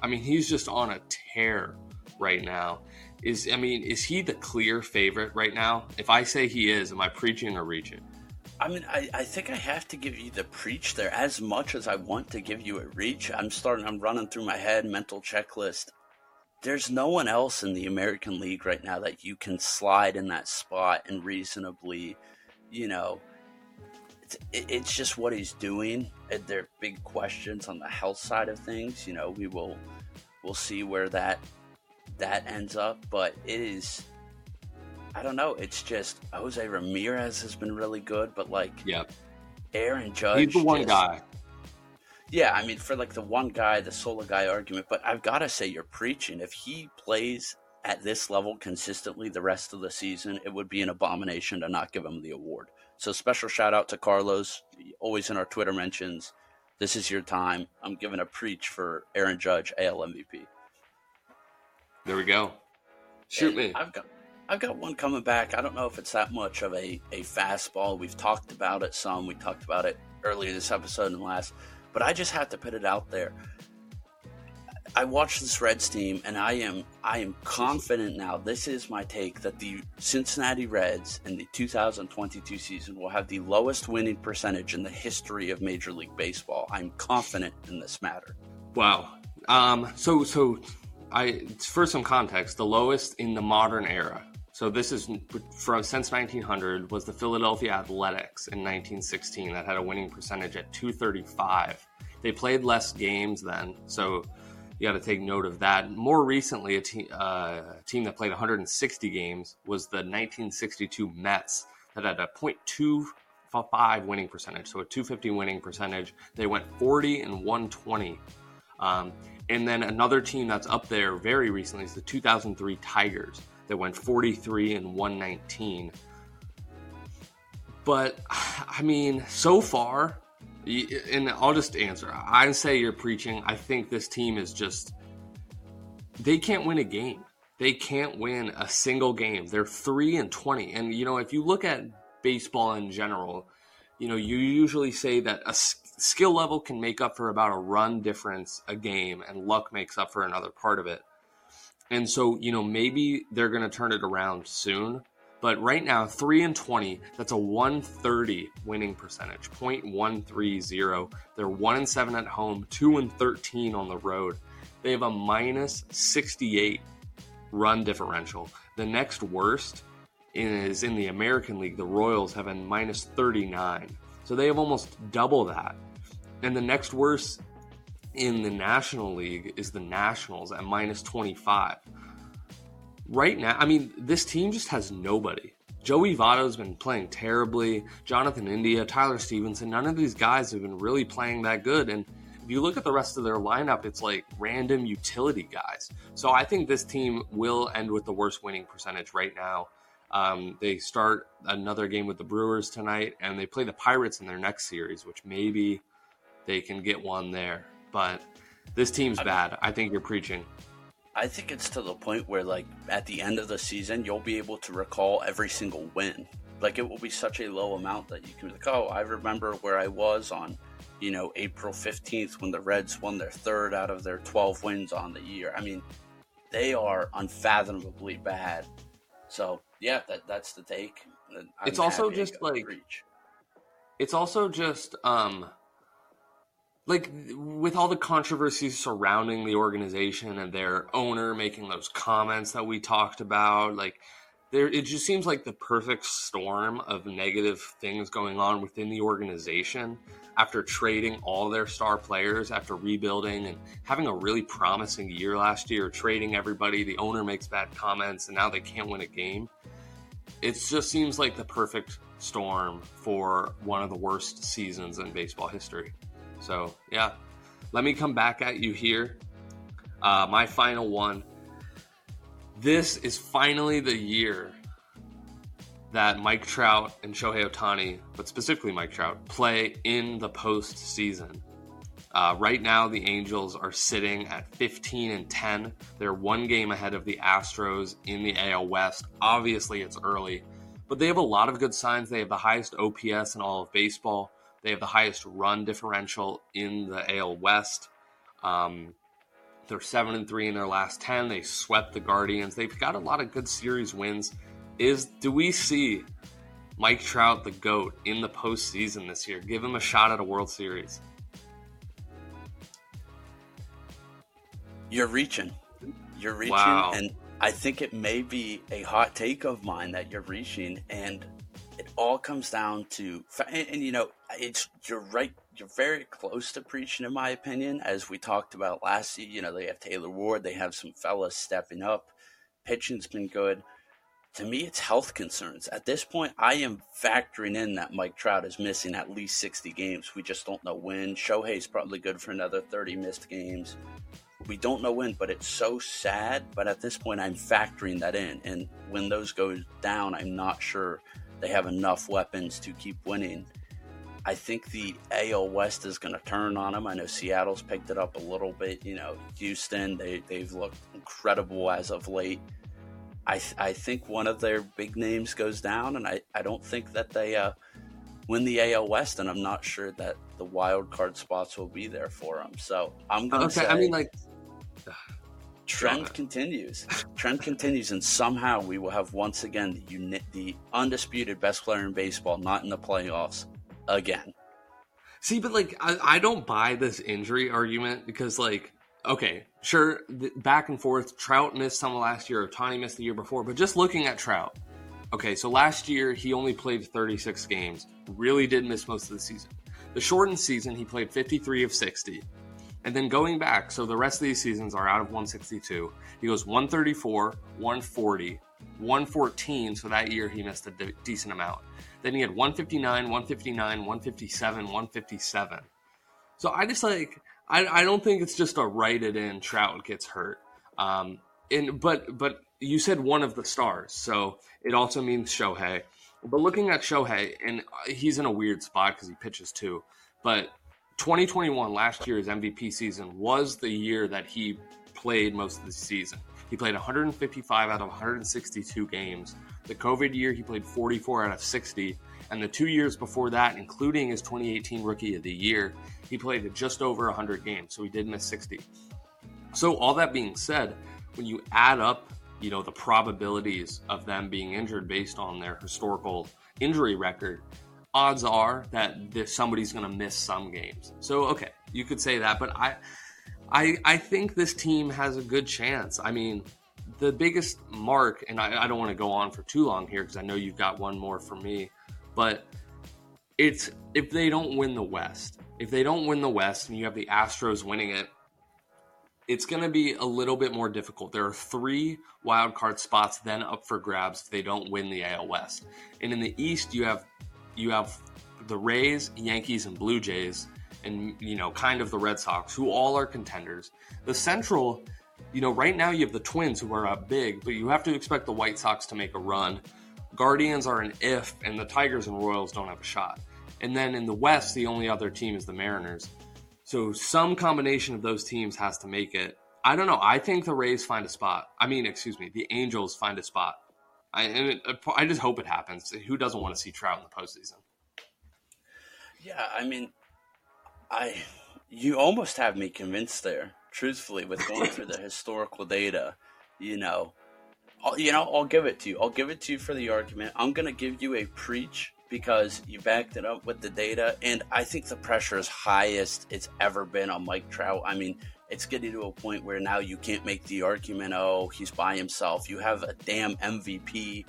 I mean, he's just on a tear right now. Is I mean, is he the clear favorite right now? If I say he is, am I preaching or reaching? I mean, I, I think I have to give you the preach there as much as I want to give you a reach. I'm starting, I'm running through my head mental checklist. There's no one else in the American League right now that you can slide in that spot and reasonably, you know, it's, it's just what he's doing. There are big questions on the health side of things. You know, we will, we'll see where that, that ends up, but it is, I don't know. It's just Jose Ramirez has been really good, but like, yep. Aaron Judge. He's the one just, guy. Yeah, I mean, for like the one guy, the solo guy argument, but I've got to say, you're preaching. If he plays at this level consistently the rest of the season, it would be an abomination to not give him the award. So, special shout out to Carlos, always in our Twitter mentions. This is your time. I'm giving a preach for Aaron Judge, AL MVP. There we go. Shoot and me. I've got I've got one coming back. I don't know if it's that much of a, a fastball. We've talked about it some. We talked about it earlier this episode and last, but I just have to put it out there. I watched this Reds team, and I am I am confident now. This is my take that the Cincinnati Reds in the 2022 season will have the lowest winning percentage in the history of Major League Baseball. I'm confident in this matter. Wow. Um. So so, I for some context, the lowest in the modern era. So this is from since 1900 was the Philadelphia Athletics in 1916 that had a winning percentage at 235. They played less games then, so you got to take note of that. More recently, a, te- uh, team that played 160 games was the 1962 Mets that had a .25 winning percentage, so a 250 winning percentage. They went 40 and 120. Um, and then another team that's up there very recently is the 2003 Tigers They went 43 and 119. But I mean, so far, and I'll just answer. I say you're preaching. I think this team is just they can't win a game. They can't win a single game. They're 3 and 20. And you know, if you look at baseball in general, you know, you usually say that a skill level can make up for about a run difference a game and luck makes up for another part of it. And so, you know, maybe they're going to turn it around soon, but right now, 3 and 20, that's a 130 winning percentage, 0.130. They're 1 and 7 at home, 2 and 13 on the road. They have a minus 68 run differential. The next worst is in the American League. The Royals have a minus 39. So they have almost double that. And the next worst in the National League is the Nationals at minus 25 right now, I mean, this team just has nobody. Joey Votto's been playing terribly. Jonathan India, Tyler Stephenson, none of these guys have been really playing that good. And if you look at the rest of their lineup, it's like random utility guys. So I think this team will end with the worst winning percentage right now. Um, they start another game with the Brewers tonight, and they play the Pirates in their next series, which maybe they can get one there. But this team's bad. I think you're preaching. I think it's to the point where, like, at the end of the season, you'll be able to recall every single win. Like, it will be such a low amount that you can, be like, oh, I remember where I was on, you know, April 15th when the Reds won their third out of their 12 wins on the year. I mean, they are unfathomably bad. So, yeah, that, that's the take. I'm it's also just like, reach. it's also just, um, like with all the controversies surrounding the organization and their owner making those comments that we talked about like there it just seems like the perfect storm of negative things going on within the organization after trading all their star players after rebuilding and having a really promising year last year trading everybody the owner makes bad comments and now they can't win a game. It just seems like the perfect storm for one of the worst seasons in baseball history so, yeah, let me come back at you here. Uh, my final one. This is finally the year that Mike Trout and Shohei Ohtani, but specifically Mike Trout, play in the postseason. Uh, right now, the Angels are sitting at 15 and 10. They're one game ahead of the Astros in the AL West. Obviously, it's early, but they have a lot of good signs. They have the highest OPS in all of baseball. They have the highest run differential in the AL West. Um, they're seven and three in their last ten. They swept the Guardians. They've got a lot of good series wins. Is do we see Mike Trout, the GOAT, in the postseason this year? Give him a shot at a World Series. You're reaching. You're reaching, wow. and I think it may be a hot take of mine that you're reaching, and it all comes down to, and, and, you know, it's you're right. You're very close to preaching, in my opinion. As we talked about last year, you know, they have Taylor Ward, they have some fellas stepping up. Pitching's been good. To me, it's health concerns. At this point, I am factoring in that Mike Trout is missing at least 60 games. We just don't know when. Shohei's probably good for another 30 missed games. We don't know when, but it's so sad. But at this point, I'm factoring that in. And when those go down, I'm not sure they have enough weapons to keep winning. I think the AL West is going to turn on them. I know Seattle's picked it up a little bit. You know, Houston, they, they've looked incredible as of late. I, th- I think one of their big names goes down, and I, I don't think that they uh, win the AL West, and I'm not sure that the wild card spots will be there for them. So I'm going to okay, say. I mean, like. Trend continues. Trend continues, and somehow we will have once again the uni- the undisputed best player in baseball not in the playoffs again. See, but like I, I don't buy this injury argument because like okay, sure, back and forth. Trout missed some last year, Ohtani missed the year before, but just looking at Trout, okay, so last year he only played 36 games, really did miss most of the season. The shortened season, he played 53 of 60. And then going back, so the rest of these seasons are out of 162. He goes 134, 140, 114. So that year he missed a de- decent amount. Then he had 159, 159, 157, 157. So I just like, I, I don't think it's just a write it in Trout gets hurt. Um, and but but you said one of the stars, so it also means Shohei. But looking at Shohei, and he's in a weird spot because he pitches too. But 2021, last year's MVP season, was the year that he played most of the season. He played 155 out of 162 games. The COVID year, he played 44 out of 60. And the two years before that, including his 2018 Rookie of the Year, he played just over 100 games. So he did miss 60. So, all that being said, when you add up you know the probabilities of them being injured based on their historical injury record odds are that this, somebody's going to miss some games so okay you could say that but i i i think this team has a good chance i mean the biggest mark and i, I don't want to go on for too long here because i know you've got one more for me but it's if they don't win the west if they don't win the west and you have the astros winning it it's going to be a little bit more difficult. There are three wild card spots then up for grabs if they don't win the AL West. And in the East, you have you have the Rays, Yankees, and Blue Jays, and you know, kind of the Red Sox, who all are contenders. The Central, you know, right now you have the Twins who are up big, but you have to expect the White Sox to make a run. Guardians are an if, and the Tigers and Royals don't have a shot. And then in the West, the only other team is the Mariners. So some combination of those teams has to make it. I don't know. I think the Rays find a spot. I mean, excuse me, the Angels find a spot. I and it, I just hope it happens. Who doesn't want to see Trout in the postseason? Yeah, I mean, I you almost have me convinced there. Truthfully, with going through the historical data, you know, I'll, you know, I'll give it to you. I'll give it to you for the argument. I'm gonna give you a preach because you backed it up with the data. And I think the pressure is highest it's ever been on Mike Trout. I mean, it's getting to a point where now you can't make the argument, oh, he's by himself. You have a damn MVP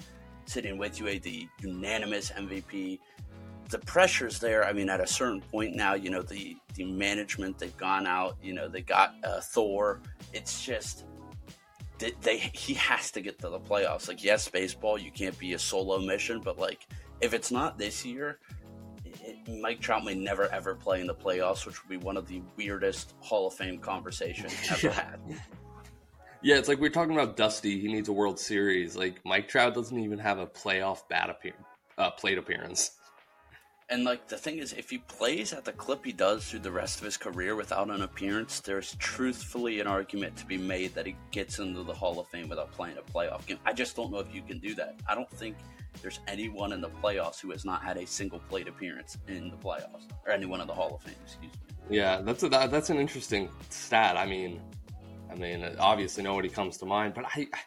sitting with you, a the unanimous MVP. The pressure's there. I mean, at a certain point now, you know, the, the management, they've gone out, you know, they got uh, Thor. It's just, they, they he has to get to the playoffs. Like, yes, baseball, you can't be a solo mission, but like, if it's not this year, it, Mike Trout may never ever play in the playoffs, which would be one of the weirdest Hall of Fame conversations ever had. Yeah, it's like we're talking about Dusty. He needs a World Series. Like Mike Trout doesn't even have a playoff bat appear- uh, plate appearance. And like the thing is, if he plays at the clip he does through the rest of his career without an appearance, there's truthfully an argument to be made that he gets into the Hall of Fame without playing a playoff game. I just don't know if you can do that. I don't think there's anyone in the playoffs who has not had a single plate appearance in the playoffs, or anyone in the Hall of Fame. Excuse me. Yeah, that's a, that, that's an interesting stat. I mean, I mean, obviously nobody comes to mind, but I. I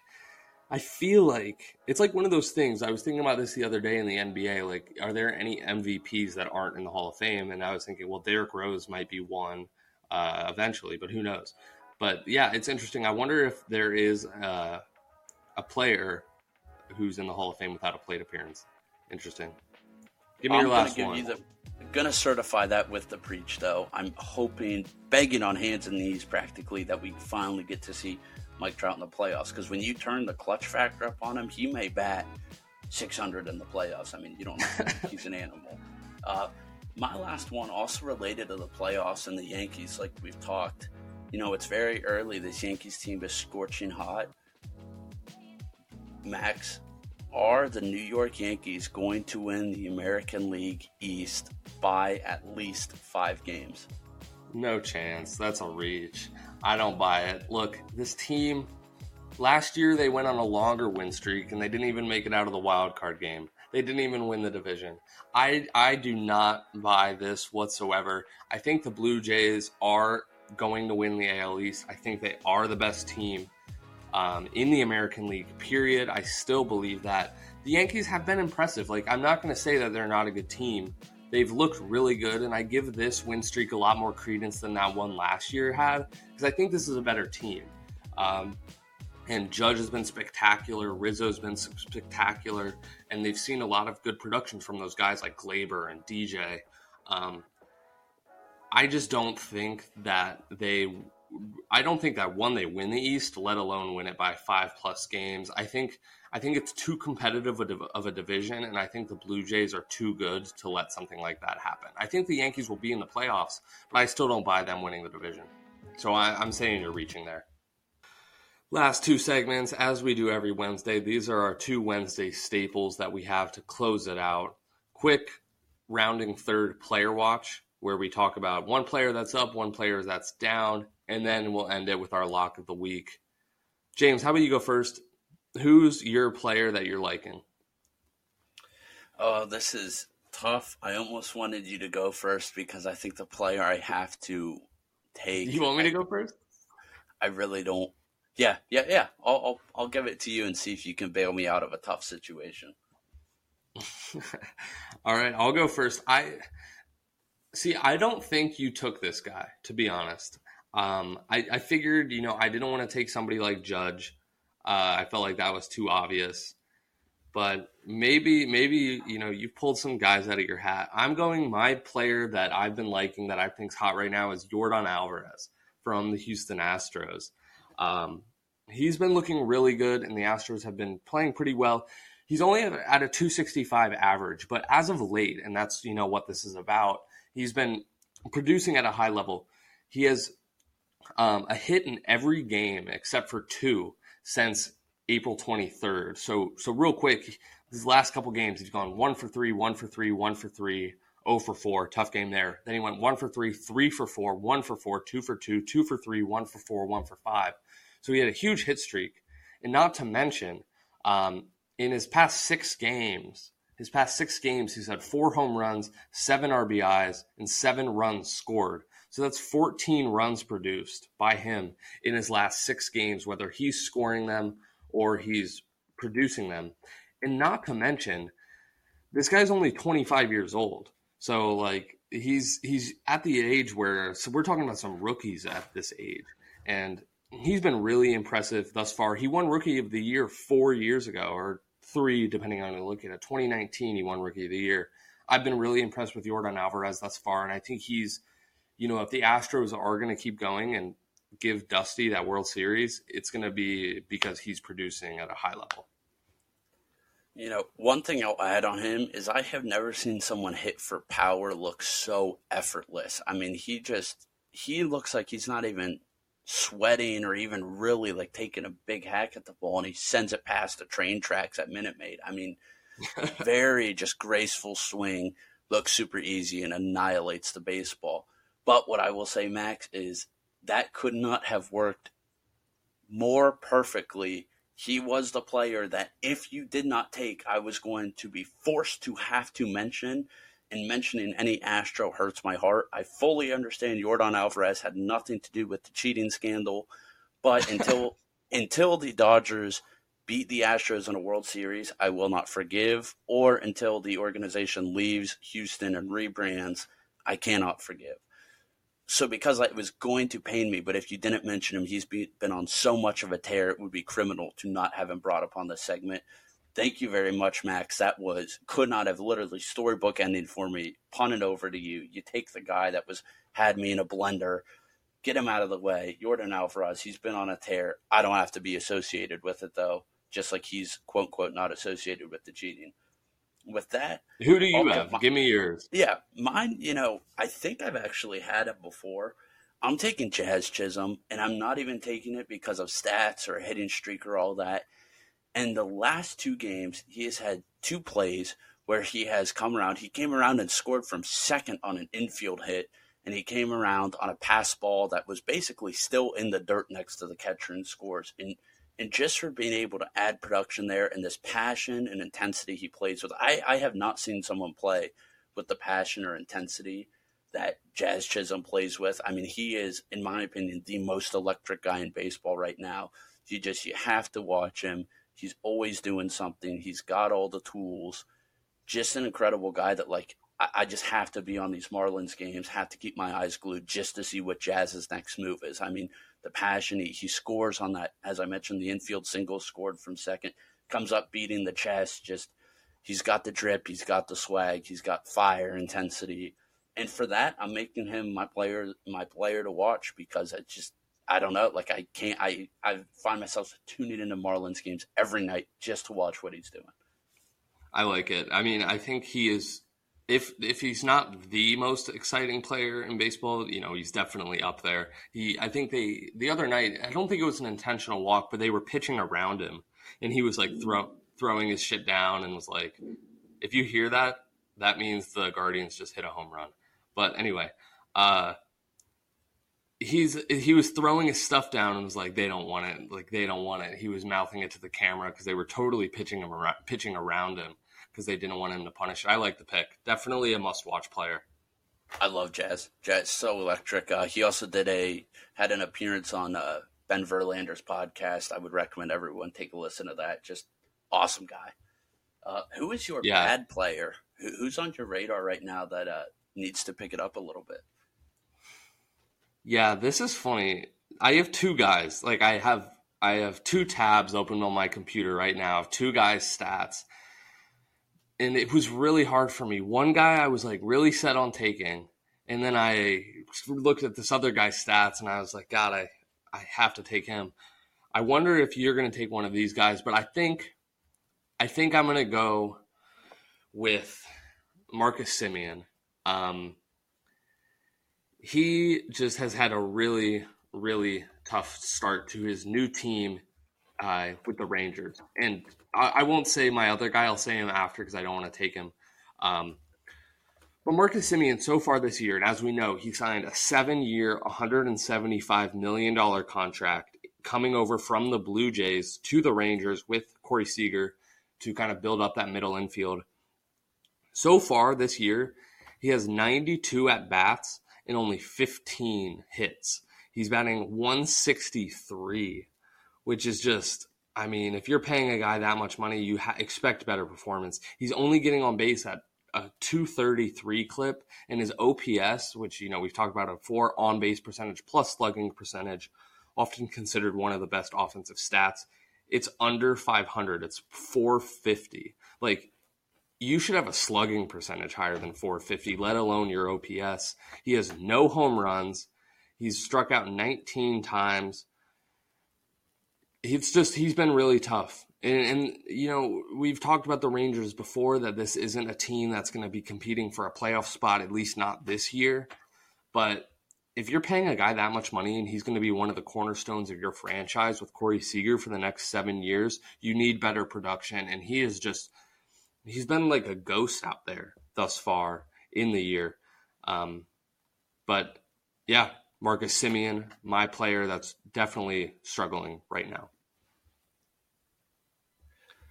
feel like it's like one of those things. I was thinking about this the other day in the NBA. Like, are there any MVPs that aren't in the Hall of Fame? And I was thinking, well, Derrick Rose might be one uh, eventually, but who knows? But yeah, it's interesting. I wonder if there is uh, a player who's in the Hall of Fame without a plate appearance. Interesting. Give me I'm your last gonna one. The, gonna certify that with the preach, though. I'm hoping, begging on hands and knees, practically, that we finally get to see Mike Trout in the playoffs. Because when you turn the clutch factor up on him, he may bat 600 in the playoffs. I mean, you don't know. He's an animal. Uh, my last one, also related to the playoffs and the Yankees, like we've talked. You know, it's very early. This Yankees team is scorching hot. Max, are the New York Yankees going to win the American League East by at least five games? No chance. That's a reach. I don't buy it. Look, this team last year they went on a longer win streak and they didn't even make it out of the wild card game. They didn't even win the division. I I do not buy this whatsoever. I think the Blue Jays are going to win the AL East. I think they are the best team um, in the American League. Period. I still believe that the Yankees have been impressive. Like I'm not going to say that they're not a good team. They've looked really good, and I give this win streak a lot more credence than that one last year had because I think this is a better team. Um, and Judge has been spectacular. Rizzo's been spectacular, and they've seen a lot of good production from those guys like Gleyber and DJ. Um, I just don't think that they. I don't think that one they win the East, let alone win it by five plus games. I think I think it's too competitive of a division, and I think the Blue Jays are too good to let something like that happen. I think the Yankees will be in the playoffs, but I still don't buy them winning the division. So I, am saying you're reaching there. last two segments, as we do every Wednesday, these are our two Wednesday staples that we have to close it out. Quick rounding third player watch, where we talk about one player that's up, one player that's down, and then we'll end it with our lock of the week. James, how about you go first? Who's your player that you're liking? Oh, this is tough. I almost wanted you to go first because I think the player I have to take. You want me to go first? I really don't. Yeah, yeah, yeah. I'll, I'll, I'll give it to you and see if you can bail me out of a tough situation. All right, I'll go first. I see. I don't think you took this guy, to be honest. Um, I, I figured, you know, I didn't want to take somebody like Judge. Uh, I felt like that was too obvious. But maybe, maybe you know, you've pulled some guys out of your hat. I'm going. My player that I've been liking that I think's hot right now is Yordan Alvarez from the Houston Astros. Um, he's been looking really good, and the Astros have been playing pretty well. He's only at a 265 average, but as of late, and that's you know what this is about, he's been producing at a high level. He has um, a hit in every game except for two since April 23rd. So so real quick, these last couple games, he's gone one for three, one for three, one for three, 0 for 4. Tough game there. Then he went 1 for 3, 3 for 4, 1 for 4, 2 for 2, 2 for 3, 1 for 4, 1 for 5. So he had a huge hit streak. And not to mention, um, in his past six games, his past six games, he's had four home runs, seven RBIs, and seven runs scored. So that's 14 runs produced by him in his last six games, whether he's scoring them or he's producing them. And not to mention, this guy's only 25 years old. So like he's he's at the age where so we're talking about some rookies at this age, and he's been really impressive thus far. He won Rookie of the Year four years ago, or three, depending on who you looking at it. 2019. He won Rookie of the Year. I've been really impressed with Yordan Alvarez thus far, and I think he's, you know, if the Astros are going to keep going and give Dusty that World Series, it's going to be because he's producing at a high level. You know, one thing I'll add on him is I have never seen someone hit for power look so effortless. I mean, he just he looks like he's not even sweating or even really like taking a big hack at the ball and he sends it past the train tracks at Minute Maid. I mean, very just graceful swing, looks super easy and annihilates the baseball. But what I will say, Max, is that could not have worked more perfectly he was the player that if you did not take, I was going to be forced to have to mention. And mentioning any Astro hurts my heart. I fully understand Yordan Alvarez had nothing to do with the cheating scandal, but until until the Dodgers beat the Astros in a World Series, I will not forgive. Or until the organization leaves Houston and rebrands, I cannot forgive so because it was going to pain me, but if you didn't mention him, he's been on so much of a tear, it would be criminal to not have him brought up on this segment. Thank you very much, Max. That was could not have literally storybook ending for me. Pun it over to you. You take the guy that was had me in a blender, get him out of the way. Yordan Alvarez, he's been on a tear. I don't have to be associated with it though, just like he's quote unquote not associated with the cheating with that. Who do you have? My, Give me yours. Yeah, mine. You know, I think I've actually had it before. I'm taking Jazz Chisholm, and I'm not even taking it because of stats or hitting streak or all that. And the last two games, he has had two plays where he has come around. He came around and scored from second on an infield hit, and he came around on a pass ball that was basically still in the dirt next to the catcher and scores. And and just for being able to add production there and this passion and intensity he plays with. I, I have not seen someone play with the passion or intensity that Jazz Chisholm plays with. I mean, he is, in my opinion, the most electric guy in baseball right now. You just you have to watch him. He's always doing something. He's got all the tools. Just an incredible guy that like I, I just have to be on these Marlins games, have to keep my eyes glued just to see what Jazz's next move is. I mean, the passion. He, he scores on that, as I mentioned, the infield single scored from second, comes up beating the chest. Just he's got the drip, he's got the swag, he's got fire, intensity, and for that, I'm making him my player, my player to watch because I just I don't know, like I can't I I find myself tuning into Marlins games every night just to watch what he's doing. I like it. I mean, I think he is if if he's not the most exciting player in baseball, you know, he's definitely up there. He I think they the other night, I don't think it was an intentional walk, but they were pitching around him and he was like throw, throwing his shit down and was like if you hear that, that means the Guardians just hit a home run. But anyway, uh he's he was throwing his stuff down and was like they don't want it like they don't want it he was mouthing it to the camera because they were totally pitching him around, pitching around him because they didn't want him to punish. I like the pick. Definitely a must watch player. I love Jazz. Jazz so electric. Uh, he also did a had an appearance on uh, Ben Verlander's podcast. I would recommend everyone take a listen to that. Just awesome guy. Uh, who is your yeah. bad player? Who, who's on your radar right now that uh, needs to pick it up a little bit? Yeah, this is funny. I have two guys. Like I have I have two tabs open on my computer right now of two guys' stats and it was really hard for me. One guy I was like really set on taking, and then I looked at this other guy's stats, and I was like, God, I I have to take him. I wonder if you're going to take one of these guys, but I think I think I'm going to go with Marcus Semien. Um, he just has had a really really tough start to his new team uh, with the Rangers, and I, I, won't say my other guy. I'll say him after because I don't want to take him. Um, but Marcus Semien, so far this year, and as we know, he signed a seven-year, $175 million contract coming over from the Blue Jays to the Rangers with Corey Seager to kind of build up that middle infield. So far this year, he has 92 at bats and only 15 hits. He's batting 163 which is just, I mean, if you're paying a guy that much money, you ha- expect better performance. He's only getting on base at a 233 clip, and his OPS, which, you know, we've talked about a four on base percentage plus slugging percentage, often considered one of the best offensive stats. It's under 500. It's 450. Like, you should have a slugging percentage higher than 450, let alone your OPS. He has no home runs. He's struck out 19 times it's just he's been really tough. And, and, you know, we've talked about the Rangers before that this isn't a team that's going to be competing for a playoff spot, at least not this year. But if you're paying a guy that much money and he's going to be one of the cornerstones of your franchise with Corey Seager for the next seven years, you need better production. And he is just, he's been like a ghost out there thus far in the year. Um, but yeah, Marcus Semien, my player that's definitely struggling right now.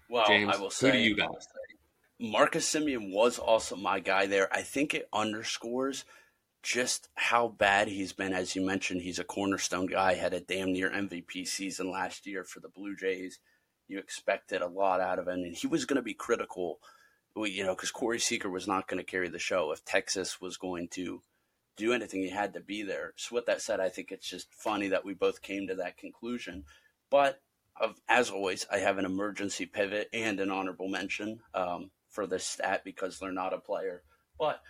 Well, James, I will say, who do you got? Marcus Semien was also my guy there. I think it underscores just how bad he's been. As you mentioned, he's a cornerstone guy, had a damn near MVP season last year for the Blue Jays. You expected a lot out of him, and he was going to be critical, you know, because Corey Seager was not going to carry the show. If Texas was going to do anything, he had to be there. So, with that said, I think it's just funny that we both came to that conclusion. But of, as always, I have an emergency pivot and an honorable mention um, for this stat because they're not a player. But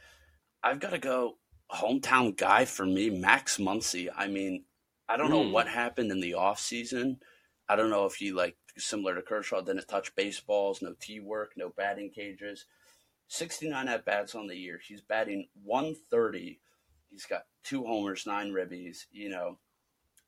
I've got to go hometown guy for me, Max Muncy. I mean, I don't mm. know hmm. what happened in the off season. I don't know if he like similar to Kershaw didn't touch baseballs, no tee work, no batting cages. 69 at bats on the year. He's batting 130 He's got two homers, nine ribbies. You know,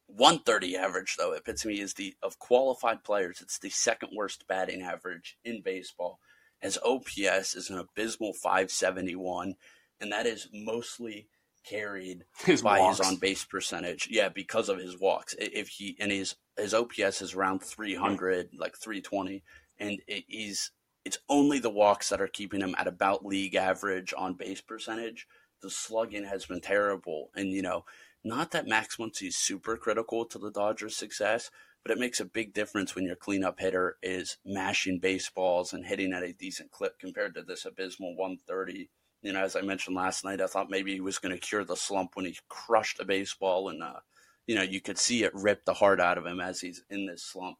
130 average though. It puts me as the of qualified players. It's the second worst batting average in baseball. His OPS is an abysmal 571, and that is mostly carried his by walks. his on base percentage. Yeah, because of his walks. If he and his his OPS is around 300, like 320, and it, he's it's only the walks that are keeping him at about league average on base percentage the slugging has been terrible. And, you know, not that Max Muncy is super critical to the Dodgers' success, but it makes a big difference when your cleanup hitter is mashing baseballs and hitting at a decent clip compared to this abysmal 130. You know, as I mentioned last night, I thought maybe he was going to cure the slump when he crushed a baseball and, uh, you know, you could see it rip the heart out of him as he's in this slump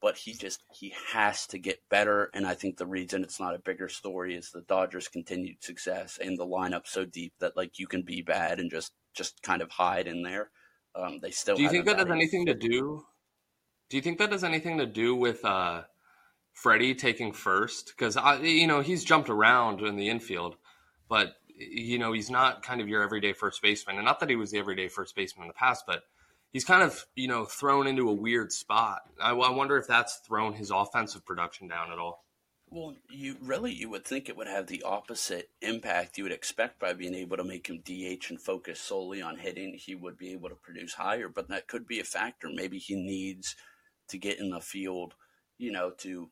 but he just he has to get better. And I think the reason it's not a bigger story is the Dodgers' continued success and the lineup so deep that like you can be bad and just just kind of hide in there. Um, they still. Do you think that has anything to do? Do you think that has anything to do with uh, Freddie taking first? Because you know he's jumped around in the infield, but you know he's not kind of your everyday first baseman, and not that he was the everyday first baseman in the past, but he's kind of you know thrown into a weird spot. I, I wonder if that's thrown his offensive production down at all. Well, you really you would think it would have the opposite impact you would expect by being able to make him DH and focus solely on hitting. He would be able to produce higher, but that could be a factor. Maybe he needs to get in the field, you know, to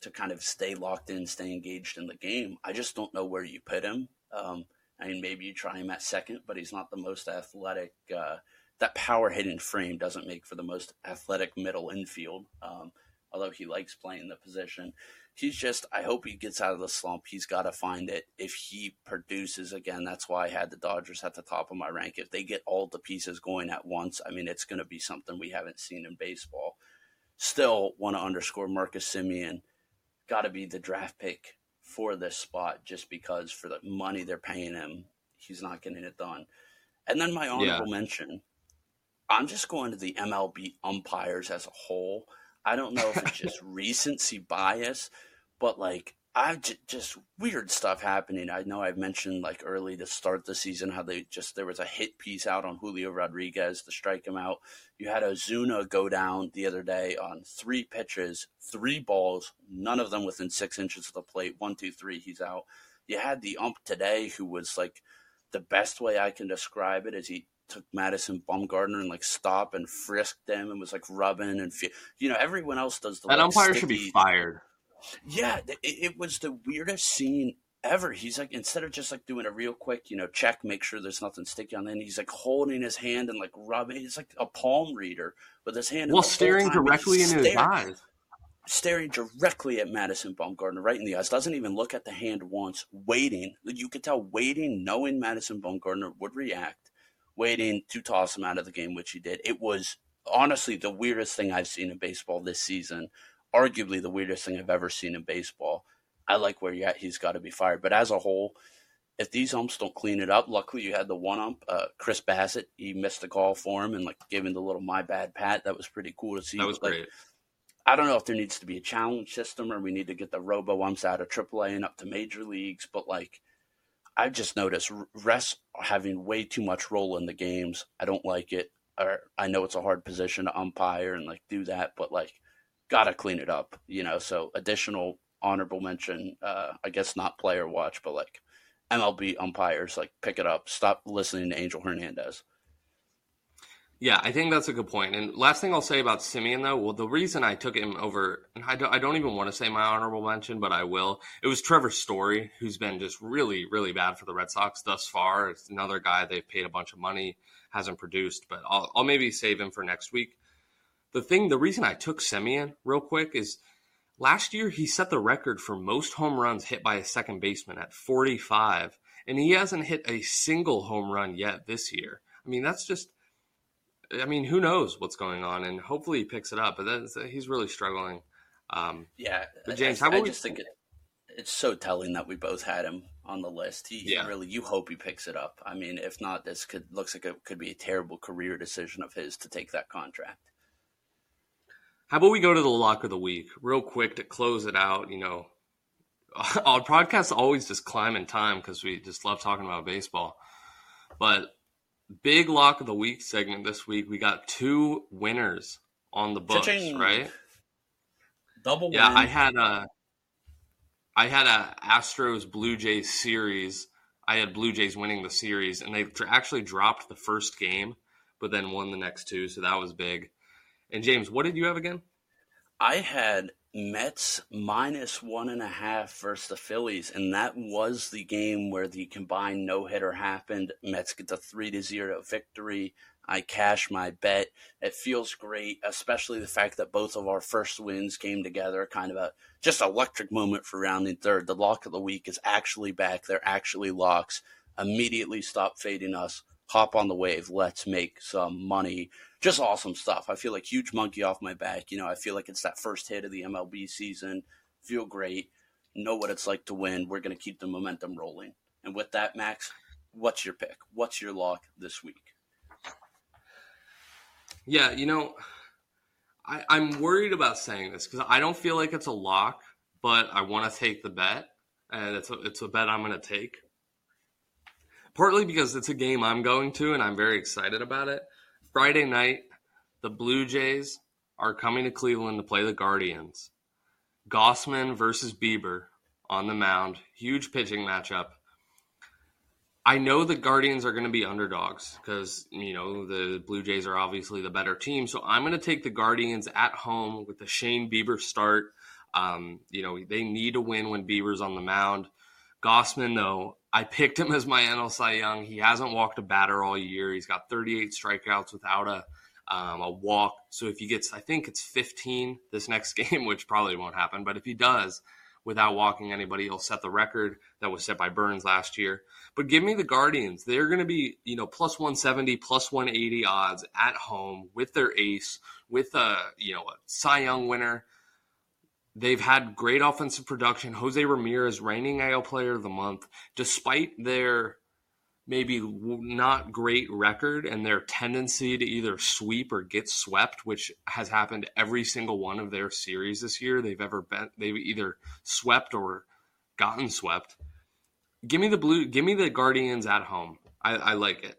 to kind of stay locked in, stay engaged in the game. I just don't know where you put him. Um, I mean, maybe you try him at second, but he's not the most athletic. Uh, that power hitting frame doesn't make for the most athletic middle infield. Um, although he likes playing the position, he's just. I hope he gets out of the slump. He's got to find it. If he produces again, that's why I had the Dodgers at the top of my rank. If they get all the pieces going at once, I mean, it's going to be something we haven't seen in baseball. Still, want to underscore Marcus Semien. got to be the draft pick for this spot just because for the money they're paying him, he's not getting it done. And then my honorable yeah. mention, I'm just going to the MLB umpires as a whole. I don't know if it's just recency bias, but like I j- just weird stuff happening. I know I've mentioned like early to start the season how they just there was a hit piece out on Julio Rodriguez to strike him out. You had Ozuna go down the other day on three pitches, three balls, none of them within six inches of the plate. One, two, three, he's out. You had the ump today who was like the best way I can describe it is he took Madison Bumgarner and like stop and frisked them and was like rubbing and you know everyone else does the that like, umpire sticky, should be fired yeah, it, it was the weirdest scene ever. He's like instead of just like doing a real quick, you know, check, make sure there's nothing sticky on the end, he's like holding his hand and like rubbing. He's like a palm reader with his hand. Well, staring directly into his eyes. Staring directly at Madison Bumgarner, right in the eyes. Doesn't even look at the hand once. Waiting, you could tell, waiting, knowing Madison Bumgarner would react, waiting to toss him out of the game, which he did. It was honestly the weirdest thing I've seen in baseball this season arguably the weirdest thing I've ever seen in baseball. I like where you're at. He's got to be fired. But as a whole, if these umps don't clean it up, luckily you had the one ump, uh, Chris Bassett. He missed the call for him and like giving the little my bad pat. That was pretty cool to see. That was like, great. I don't know if there needs to be a challenge system or we need to get the robo umps out of AAA and up to major leagues, but like I've just noticed refs having way too much role in the games. I don't like it. Or I know it's a hard position to umpire and like do that, but like got to clean it up, you know. So additional honorable mention, uh, I guess not player watch, but like MLB umpires, like pick it up. Stop listening to Angel Hernandez. Yeah, I think that's a good point. And last thing I'll say about Semien, though, well, the reason I took him over, and I don't, I don't even want to say my honorable mention, but I will. It was Trevor Story, who's been just really, really bad for the Red Sox thus far. It's another guy they've paid a bunch of money, hasn't produced, but I'll, I'll maybe save him for next week the thing, the reason I took Semien real quick is last year he set the record for most home runs hit by a second baseman at 45, and he hasn't hit a single home run yet this year. I mean, that's just. I mean, who knows what's going on, and hopefully he picks it up. But that's, he's really struggling. Um, yeah, but James, I, how I we... just think it, it's so telling that we both had him on the list. He, yeah. really, you hope he picks it up. I mean, if not, this could looks like it could be a terrible career decision of his to take that contract. How about we go to the lock of the week real quick to close it out? You know, our podcasts always just climb in time because we just love talking about baseball. But big lock of the week segment this week, we got two winners on the books, Cha-ching. right? Double. Yeah, win. I had a, I had a Astros Blue Jays series. I had Blue Jays winning the series, and they actually dropped the first game, but then won the next two, so that was big. And James, what did you have again? I had Mets minus one and a half versus the Phillies, and that was the game where the combined no hitter happened. Mets get the three to zero victory. I cash my bet. It feels great, especially the fact that both of our first wins came together. Kind of a just electric moment for rounding third. The lock of the week is actually back. They're actually locks. Immediately stop fading us. Hop on the wave. Let's make some money just awesome stuff. I feel like huge monkey off my back. You know, I feel like it's that first hit of the MLB season. Feel great. Know what it's like to win. We're going to keep the momentum rolling. And with that, Max, what's your pick? What's your lock this week? Yeah, you know, I, I'm worried about saying this because I don't feel like it's a lock, but I want to take the bet, and it's a, it's a bet I'm going to take. partly because it's a game I'm going to and I'm very excited about it. Friday night, the Blue Jays are coming to Cleveland to play the Guardians. Gausman versus Bieber on the mound. Huge pitching matchup. I know the Guardians are going to be underdogs because, you know, the Blue Jays are obviously the better team. So I'm going to take the Guardians at home with the Shane Bieber start. Um, you know, they need to win when Bieber's on the mound. Gausman, though, I picked him as my NL Cy Young. He hasn't walked a batter all year. He's got 38 strikeouts without a um, a walk. So if he gets, I think it's 15 this next game, which probably won't happen, but if he does, without walking anybody, he'll set the record that was set by Burnes last year. But give me the Guardians. They're going to be, you know, plus 170, plus 180 odds at home with their ace, with a, you know, a Cy Young winner. They've had great offensive production. Jose Ramirez, reigning AL Player of the Month, despite their maybe not great record and their tendency to either sweep or get swept, which has happened every single one of their series this year. They've ever been they've either swept or gotten swept. Give me the blue. Give me the Guardians at home. I, I like it.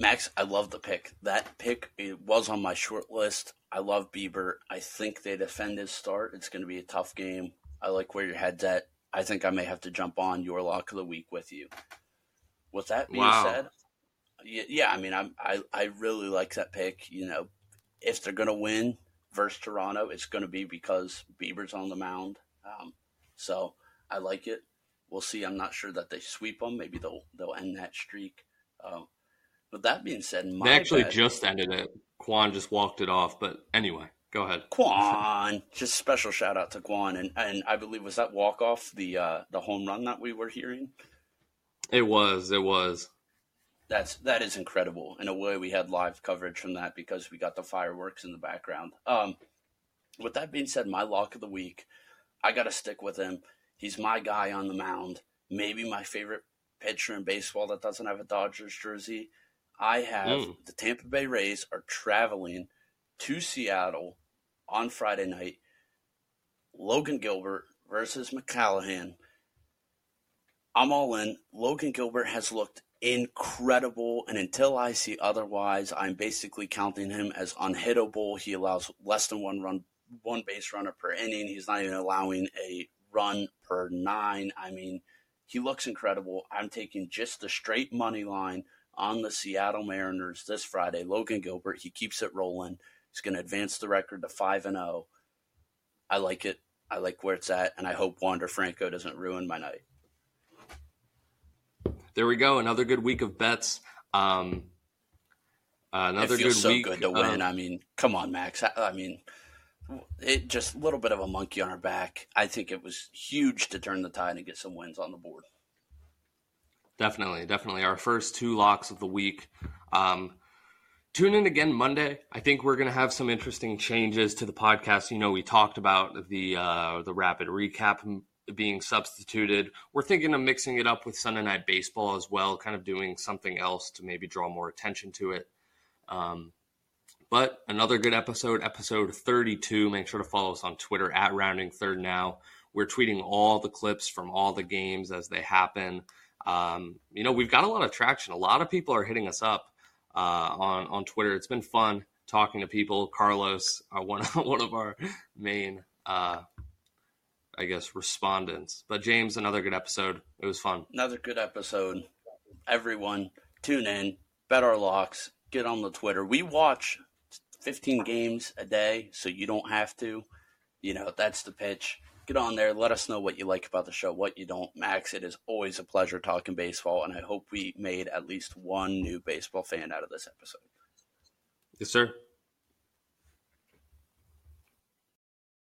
Max, I love the pick. That pick it was on my short list. I love Bieber. I think they defend his start. It's going to be a tough game. I like where your head's at. I think I may have to jump on your lock of the week with you. With that being wow. said, yeah, yeah, I mean, I'm, I I really like that pick. You know, if they're going to win versus Toronto, it's going to be because Bieber's on the mound. Um, so I like it. We'll see. I'm not sure that they sweep them. Maybe they'll they'll end that streak. Uh, but that being said, they actually bet, just ended it. Kwan just walked it off. But anyway, go ahead. Kwan, just special shout out to Kwan, and and I believe was that walk off the uh, the home run that we were hearing. It was. It was. That's that is incredible. In a way, we had live coverage from that because we got the fireworks in the background. Um, with that being said, my lock of the week, I got to stick with him. He's my guy on the mound. Maybe my favorite pitcher in baseball that doesn't have a Dodgers jersey. I have mm. the Tampa Bay Rays are traveling to Seattle on Friday night. Logan Gilbert versus McClanahan. I'm all in. Logan Gilbert has looked incredible, and until I see otherwise, I'm basically counting him as unhittable. He allows less than one run, one base runner per inning. He's not even allowing a run per nine. I mean, he looks incredible. I'm taking just the straight money line on the Seattle Mariners this Friday. Logan Gilbert, he keeps it rolling. He's going to advance the record to 5 and 0. I like it. I like where it's at, and I hope Wander Franco doesn't ruin my night there we go. Another good week of bets. Um, uh, another good so week. good to win. I mean, come on, Max. I, I, mean, it just a little bit of a monkey on our back. I think it was huge to turn the tide and get some wins on the board. Definitely, definitely. Our first two locks of the week. Um, tune in again Monday. I think we're going to have some interesting changes to the podcast. You know, we talked about the uh, the rapid recap being substituted. We're thinking of mixing it up with Sunday Night Baseball as well, kind of doing something else to maybe draw more attention to it. Um, but another good episode, episode 32. Make sure to follow us on Twitter at Rounding Third Now. We're tweeting all the clips from all the games as they happen. Um, you know, we've got a lot of traction. A lot of people are hitting us up uh, on on Twitter. It's been fun talking to people. Carlos, uh, one one of our main uh, I guess, respondents. But James, another good episode. It was fun. Another good episode. Everyone, tune in, bet our locks, get on the Twitter. We watch 15 games a day, so you don't have to. You know, that's the pitch. Get on there. Let us know what you like about the show, what you don't. Max, it is always a pleasure talking baseball, and I hope we made at least one new baseball fan out of this episode. Yes, sir.